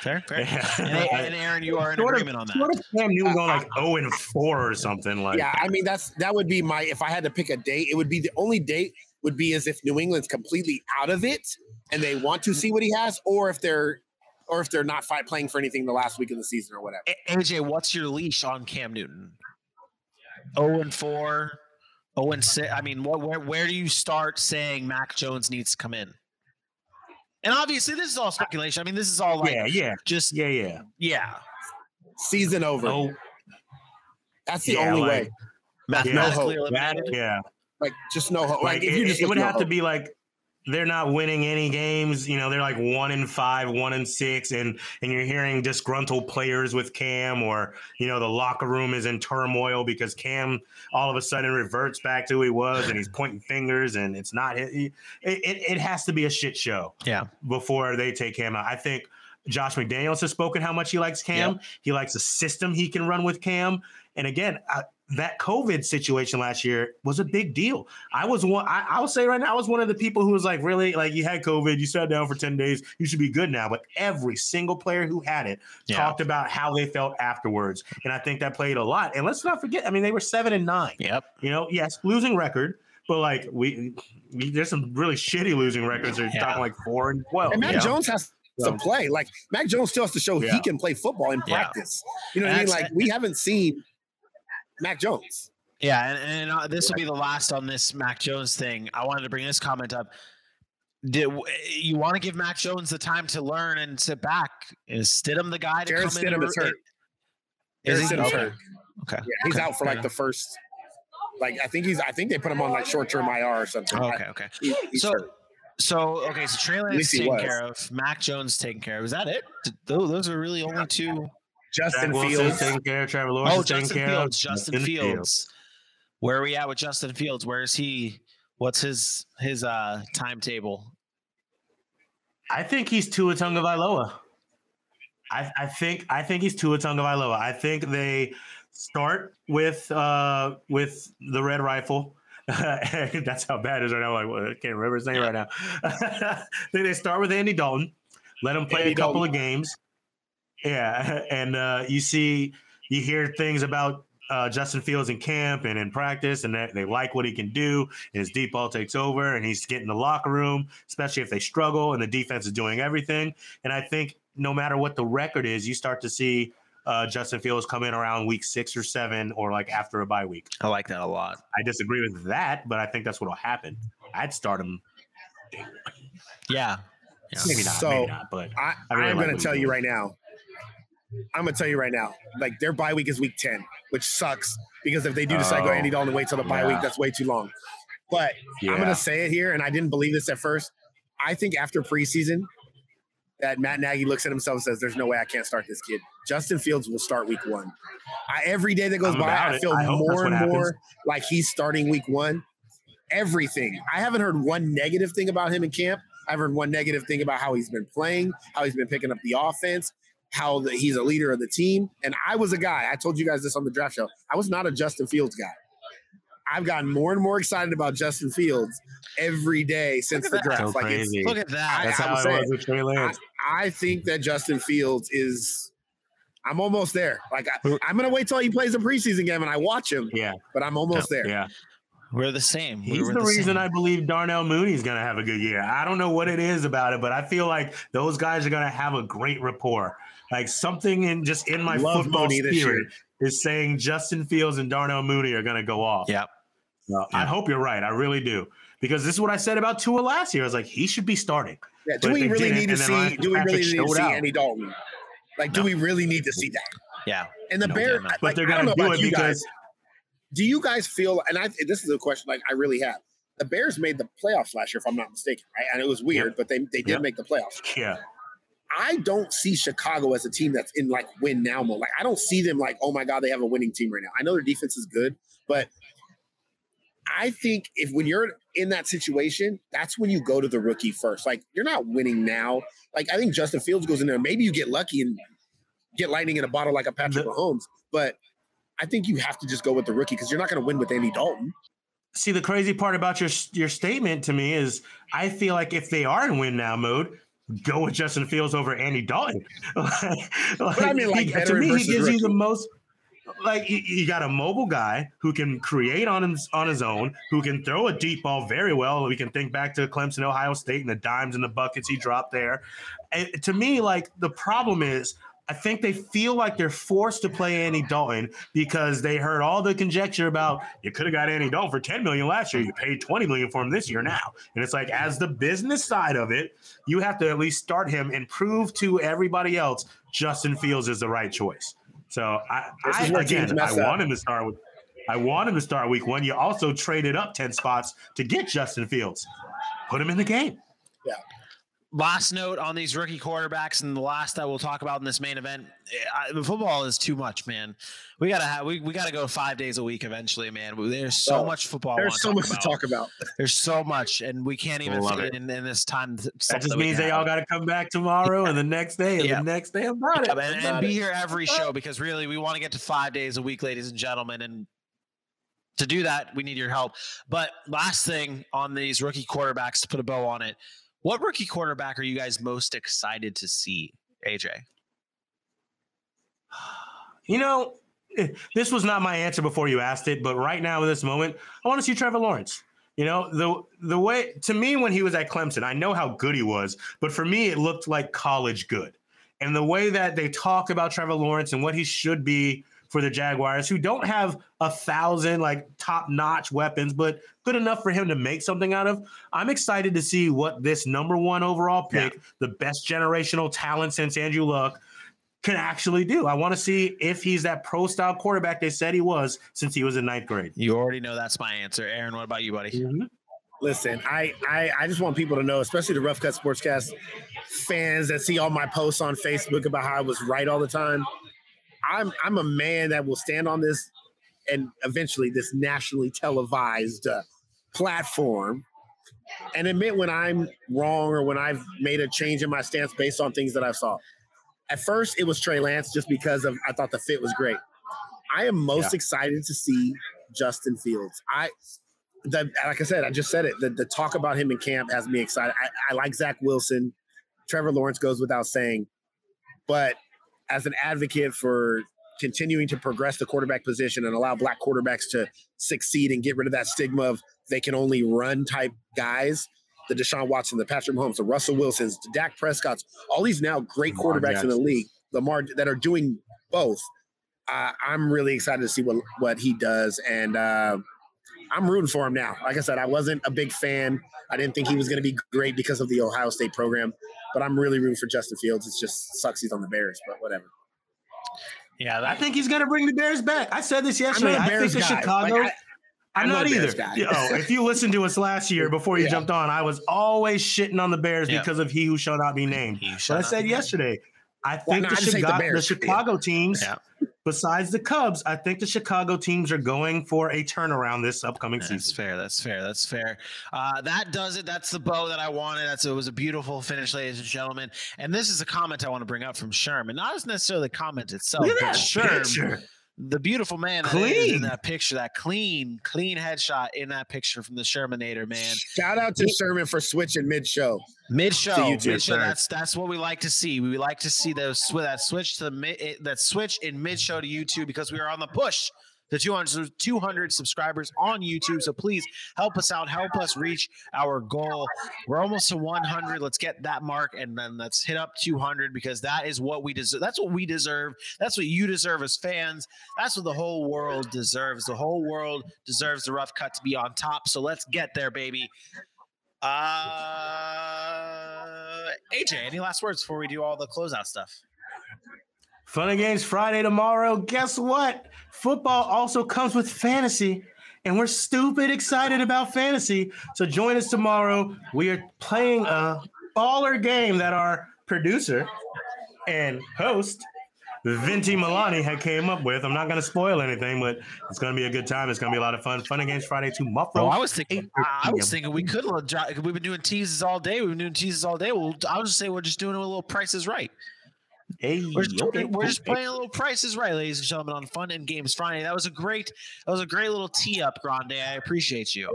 Fair, fair. Yeah. And, and Aaron, you are in Sort of- agreement on that. Sort of Cam Newton going like 0 and 4 or something like yeah, I mean that's that would be my if I had to pick a date, it would be the only date would be as if New England's completely out of it and they want to see what he has, or if they're or if they're not fight playing for anything the last week of the season or whatever. AJ, what's your leash on Cam Newton? 0 and 4, 0 and 6. I mean, what, where, where do you start saying Mac Jones needs to come in? And obviously, this is all speculation. I mean, this is all like yeah, yeah, just yeah, yeah. yeah. Season over. Oh, That's the yeah, only like- way. Mathematically hope. eliminated. yeah. Like just no hope. Like, Like, if it, you just it would no have to be like they're not winning any games. You know, they're like one in five, one in six, and and you're hearing disgruntled players with Cam, or you know, the locker room is in turmoil because Cam all of a sudden reverts back to who he was, and he's pointing fingers, and it's not. It, it, it, has to be a shit show Yeah. before they take Cam out. I think Josh McDaniels has spoken how much he likes Cam. He likes the system he can run with Cam. And again, I, that COVID situation last year was a big deal. I was one. I, I will say right now, I was one of the people who was like, really, like you had COVID, you sat down for ten days, you should be good now. But every single player who had it Yeah. talked about how they felt afterwards, and I think that played a lot. And let's not forget, I mean, they were seven and nine. Yep. You know, yes, losing record. But like we, we there's some really shitty losing records. They're Yeah. talking like four and twelve. And Mac you know? Jones has So- to play. Like Mac Jones still has to show Yeah. he can play football in Yeah. practice. You know what I mean? Like we haven't seen Mac Jones. Yeah, and, and uh, this will be the last on this Mac Jones thing. I wanted to bring this comment up. Did you want to give Mac Jones the time to learn and sit back? Is Stidham the guy to Jarrett come in? Stidham and is hurt. Is Jarrett he? Hurt. Okay. Yeah, he's Okay. out for like the first. Like I think he's. I think they put him on like short term IR or something. Okay. Okay. He- So, hurt. so okay. So Trey Lance taken care of. Mac Jones taken care of. Is that it? Those are really only two. Justin Zach Wilson's Fields. taking care of Trevor Lawrence. Oh, taking Justin care Fields. of Justin in the field. Fields. Where are we at with Justin Fields? Where is he? What's his his uh timetable? I think he's Tua Tagovailoa. I, I think I think he's Tua Tagovailoa. I think they start with uh with the red rifle. That's how bad it is right now. Like well, I can't remember his name right now. then they start with Andy Dalton, let him play Andy a couple Dalton. of games. Yeah, and uh, you see, you hear things about uh, Justin Fields in camp and in practice, and that they like what he can do. And his deep ball takes over, and he's getting the locker room, especially if they struggle, and the defense is doing everything. And I think no matter what the record is, you start to see uh, Justin Fields come in around week six or seven, or like after a bye week. I like that a lot. I disagree with that, but I think that's what will happen. I'd start him. Yeah. Yeah. Maybe not. So, maybe not. But I, I really I'm like going to tell you doing. right now. I'm to tell you right now. Like their bye week is week 10, which sucks because if they do decide to go Oh, Andy Dalton and wait till the bye yeah. week, that's way too long. But I'm gonna say it here, and I didn't believe this at first. I think after preseason, that Matt Nagy looks at himself and says, "There's no way I can't start this kid." Justin Fields will start week one. I, every day that goes I'm by, I feel I more and what more happens. like he's starting week one. Everything. I haven't heard one negative thing about him in camp. I've heard one negative thing about how he's been playing, how he's been picking up the offense. How the, he's a leader of the team. And I was a guy. I told you guys this on the draft show. I was not a Justin Fields guy. I've gotten more and more excited about Justin Fields every day since the draft. So like it's, crazy. Look at that. I- That's I'm how it saying, was with Trey Lance. I think that Justin Fields is. I'm almost there. Like I, I'm gonna wait till he plays a preseason game and I watch him, yeah, but I'm almost there. yeah. We're the same. We He's were the reason same. I believe Darnell Mooney's going to have a good year. I don't know what it is about it, but I feel like those guys are going to have a great rapport. Like something in just in my Love football Mooney spirit is saying Justin Fields and Darnell Mooney are going to go off. Yep. So I hope you're right. I really do. Because this is what I said about Tua last year. I was like, he should be starting. Yeah, do But we they really didn't, need to see? Do we really need to see out. Andy Dalton? Like, do we really need to see that? Yeah. And the No, Bears, yeah. But like, they're I don't gonna know do about it you because- guys. Do you guys feel? And I this is a question like I really have. The Bears made the playoffs last year, if I'm not mistaken, right? And it was weird, Yep. but they they did Yep. make the playoffs. Yeah. I don't see Chicago as a team that's in like win now mode. Like I don't see them like, oh my god, they have a winning team right now. I know their defense is good, but I think if when you're in that situation, that's when you go to the rookie first. Like you're not winning now. Like I think Justin Fields goes in there. Maybe you get lucky and get lightning in a bottle like a Patrick The- Mahomes, but I think you have to just go with the rookie because you're not going to win with Andy Dalton. See, the crazy part about your your statement to me is I feel like if they are in win now mode, go with Justin Fields over Andy Dalton. Like, I mean, like, he- to me, he gives you the most. Like you, you got a mobile guy who can create on his on his own, who can throw a deep ball very well. We can think back to Clemson, Ohio State, and the dimes and the buckets he dropped there. And to me, like the problem is, I think they feel like they're forced to play Andy Dalton because they heard all the conjecture about you could have got Andy Dalton for 10 million last year. You paid 20 million for him this year now. And it's like, as the business side of it, you have to at least start him and prove to everybody else Justin Fields is the right choice. So I, I is where teams again, I want him to start with. I want him to start week one. You also traded up 10 spots to get Justin Fields. Put him in the game. Last note on these rookie quarterbacks, and the last that we'll talk about in this main event. Eh, I, football is too much, man. We gotta have we, we gotta go five days a week eventually, man. There's so Oh, much football. There's so wanna much to talk about. There's so much, and we can't even fit it. it in, in this time. That just means they all got to come back tomorrow and the next day and Yeah. the next day about it. Yeah, and, and About be it. here every show because really we want to get to five days a week, ladies and gentlemen. And to do that, we need your help. But last thing on these rookie quarterbacks to put a bow on it, what rookie quarterback are you guys most excited to see, AJ? You know, this was not my answer before you asked it, but right now, in this moment, I want to see Trevor Lawrence. You know, the the way to me when he was at Clemson, I know how good he was, but for me, it looked like college good. And the way that they talk about Trevor Lawrence and what he should be for the Jaguars, who don't have a thousand like top notch weapons, but good enough for him to make something out of. I'm excited to see what this number one overall pick, the best generational talent since Andrew Luck, can actually do. I want to see if he's that pro style quarterback they said he was since he was in ninth grade. You already know that's my answer. Aaron, what about you, buddy? Mm-hmm. Listen, I, I I just want people to know, especially the Rough Cut Sportscast fans that see all my posts on Facebook about how I was right all the time. I'm I'm a man that will stand on this and eventually this nationally televised uh, platform and admit when I'm wrong or when I've made a change in my stance based on things that I saw. At first, it was Trey Lance just because of I thought the fit was great. I am most Yeah. excited to see Justin Fields. I the, like I said, I just said it. The, the talk about him in camp has me excited. I, I like Zach Wilson. Trevor Lawrence goes without saying. But as an advocate for continuing to progress the quarterback position and allow black quarterbacks to succeed and get rid of that stigma of they can only run type guys, the Deshaun Watson, the Patrick Mahomes, the Russell Wilsons, the Dak Prescott's, all these now great Lamar quarterbacks in the league, Lamar that are doing both. Uh, I'm really excited to see what what he does, and uh, I'm rooting for him now. Like I said, I wasn't a big fan. I didn't think he was going to be great because of the Ohio State program, but I'm really rooting for Justin Fields. It just sucks he's on the Bears, but whatever. Yeah, I think he's going to bring the Bears back. I said this yesterday. not a I Bears think the guy. Chicago. Like, I- I'm, I'm not, not a either. Bears guy. You oh, know, if you listened to us last year before you Yeah. jumped on, I was always shitting on the Bears Yeah. because of he who shall not be named. He But I said be named. yesterday, I Well, think no, the, I just hate the Chicago, the Chicago teams Yeah. Besides the Cubs, I think the Chicago teams are going for a turnaround this upcoming That's season. That's fair. That's fair. That's fair. Uh, that does it. That's the bow that I wanted. That's it was a beautiful finish, ladies and gentlemen. And this is a comment I want to bring up from Sherm, and not as necessarily the comment itself, but Sherm, picture. The beautiful man that is in that picture, that clean, clean headshot in that picture from the Shermanator, man. Shout out to Sherman for switching mid show. Mid show, mid show. That's that's what we like to see. We like to see those swi- that switch to the mid, that switch in mid show to YouTube because we are on the push to 200, 200 subscribers on YouTube. So please help us out, help us reach our goal. We're almost to 100. Let's get that mark and then let's hit up 200 because that is what we deserve. That's what we deserve. That's what you deserve as fans. That's what the whole world deserves. The whole world deserves the rough cut to be on top. So let's get there, baby. Uh, AJ, any last words before we do all the closeout stuff? Fun and Games Friday tomorrow. Guess what? Football also comes with fantasy, and we're stupid excited about fantasy. So join us tomorrow. We are playing a baller game that our producer and host Vinny Milani had came up with. I'm not going to spoil anything, but it's going to be a good time. It's going to be a lot of fun. Fun and Games Friday tomorrow. Oh, I was thinking. I was thinking we could. We've been doing teases all day. We've been doing teases all day. Well, I'll just say we're just doing a little Price is Right. Hey, We're just, okay, we're just playing a little Price is Right, ladies and gentlemen, on Fun and Games Friday. That was a great. That was a great little tee up, Grande. I appreciate you.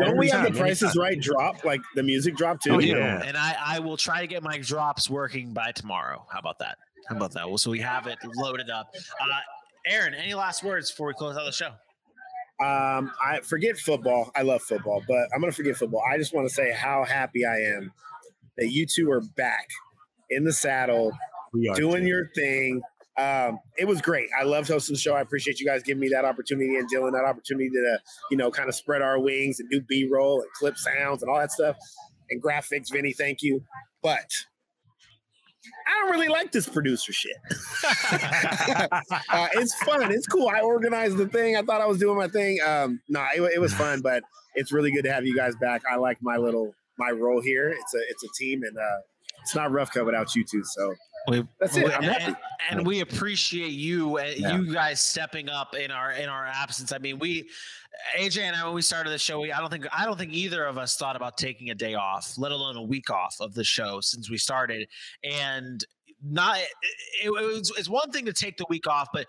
Don't we have the prices anytime. right drop, like the music drop too? Oh, yeah. And I, I will try to get my drops working by tomorrow. How about that? How about that? Well, so we have it loaded up. Uh, Aaron, any last words before we close out the show? Um, I forget football. I love football, but I'm gonna forget football. I just want to say how happy I am that you two are back in the saddle, We are doing too. your thing. Um, it was great. I loved hosting the show. I appreciate you guys giving me that opportunity and Dylan that opportunity to, you know, kind of spread our wings and do B roll and clip sounds and all that stuff and graphics. Vinny, thank you. But I don't really like this producer shit. uh, it's fun. It's cool. I organized the thing. I thought I was doing my thing. Um, no, it, it was fun, but it's really good to have you guys back. I like my little my role here. It's a it's a team, and uh, it's not rough cut without you two. So We, That's it. we- I'm and, happy. and- and we appreciate you, uh, Yeah. you guys stepping up in our in our absence. I mean, we, AJ and I, when we started the show, we I don't think I don't think either of us thought about taking a day off, let alone a week off of the show since we started. And not it, it was it's one thing to take the week off, but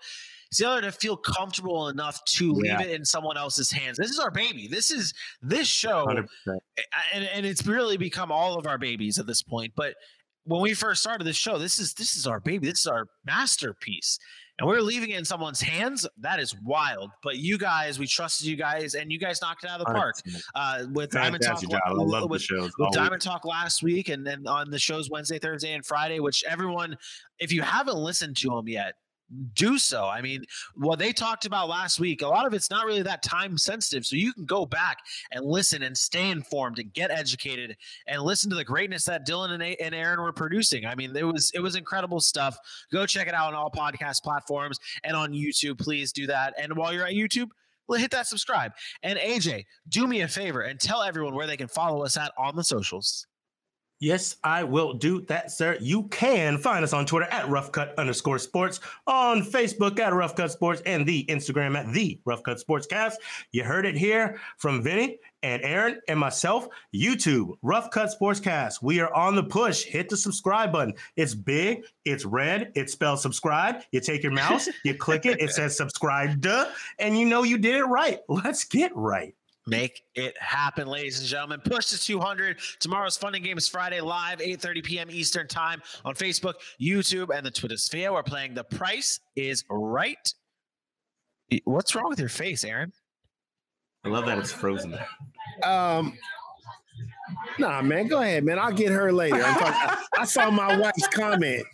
it's the other to feel comfortable enough to leave it in someone else's hands. This is our baby. This is this show 100%. and, and it's really become all of our babies at this point. But when we first started this show, this is this is our baby. This is our masterpiece. And we're leaving it in someone's hands. That is wild. But you guys, we trusted you guys, and you guys knocked it out of the park. Uh, with Diamond Talk, Fantastic job. I love the with, with. Diamond Talk last week, and then on the shows Wednesday, Thursday, and Friday. Which everyone, if you haven't listened to them yet, do so. I mean, what they talked about last week, a lot of it's not really that time sensitive. So you can go back and listen and stay informed and get educated and listen to the greatness that Dylan and, and Aaron were producing. I mean, it was it was incredible stuff. Go check it out on all podcast platforms and on YouTube. Please do that. And while you're at YouTube, hit that subscribe. And AJ, do me a favor and tell everyone where they can follow us at on the socials. Yes, I will do that, sir. You can find us on Twitter at roughcut underscore sports, on Facebook at roughcut sports, and the Instagram at the roughcut sportscast. You heard it here from Vinny and Aaron and myself. YouTube, Rough Cut Sportscast. We are on the push. Hit the subscribe button. It's big, it's red, it spells subscribe. You take your mouse, you click it, it says subscribe, duh, and you know you did it right. Let's get right. Make it happen, ladies and gentlemen. Push to 200. Tomorrow's funding and Games Friday live, 8:30 p.m. Eastern Time on Facebook, YouTube, and the Twitter sphere. We're playing The Price is Right. What's wrong with your face, Aaron? I love that it's frozen. Um, nah, man, go ahead, man. I'll get her later. I'm talking, I, I saw my wife's comment.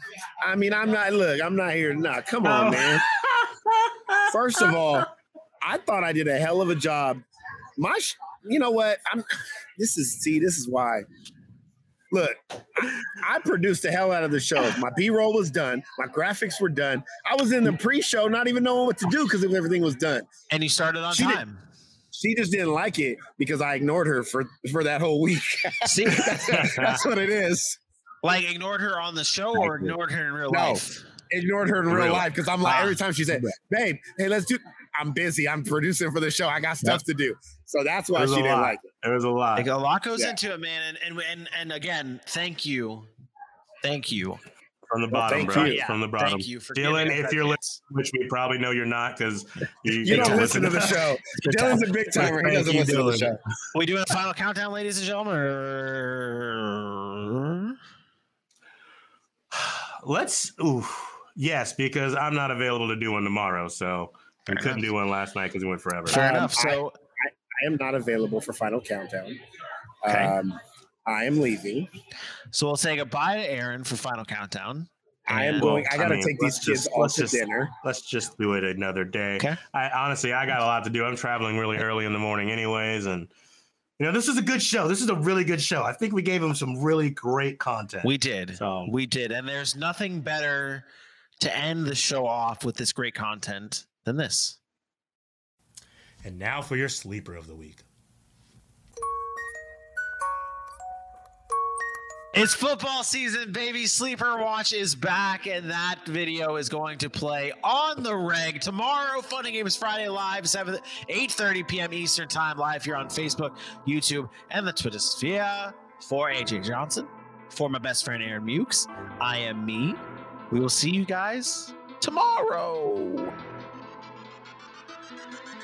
I mean, I'm not. Look, I'm not here. Nah, come on, Oh. man. First of all, I thought I did a hell of a job. My, sh- you know what? I'm. This is see. This is why. Look, I, I produced the hell out of the show. My B-roll was done. My graphics were done. I was in the pre-show, not even knowing what to do because everything was done. And you started on She did- time. She just didn't like it because I ignored her for for that whole week. See, That's what it is. like ignored her on the show or ignored her in real No. life. ignored her in real, Real. life because I'm like Ah. every time she said, "Babe, hey, let's do." I'm busy. I'm producing for the show. I got stuff to do. So that's why she didn't lot. like it. It was a lot. Like a lot goes Yeah. into it, man. And, and and and again, thank you, thank you. From the bottom, thank bro. you. From the bottom. Thank you for Dylan, if you're chance. listening, which we probably know you're not because you, You don't listen to the show. Dylan's a big timer. He Thank doesn't you, listen to the show. we doing a final countdown, ladies and gentlemen? Or... Let's. Ooh, yes, because I'm not available to do one tomorrow, so we Fair couldn't do one last night because it went forever. Fair Um, enough. So I am not available for final countdown. Okay. Um, I am leaving. so we'll say goodbye to Aaron for final countdown. I am going. I got to mean, take these kids just- all let's to just- dinner. Let's just do it another day. Okay. I honestly, I got a lot to do. I'm traveling really early in the morning, anyways, and you know, this is a good show. This is a really good show. I think we gave them some really great content. We did. So- We did. And there's nothing better to end the show off with this great content than this. And now for your sleeper of the week. It's football season, baby. Sleeper Watch is back, and that video is going to play on the reg tomorrow. Funny Games Friday live, 7 8:30 p.m. Eastern Time, live here on Facebook, YouTube, and the Twitter sphere. For AJ Johnson, for my best friend Aaron Mukes, I am me. We will see you guys tomorrow.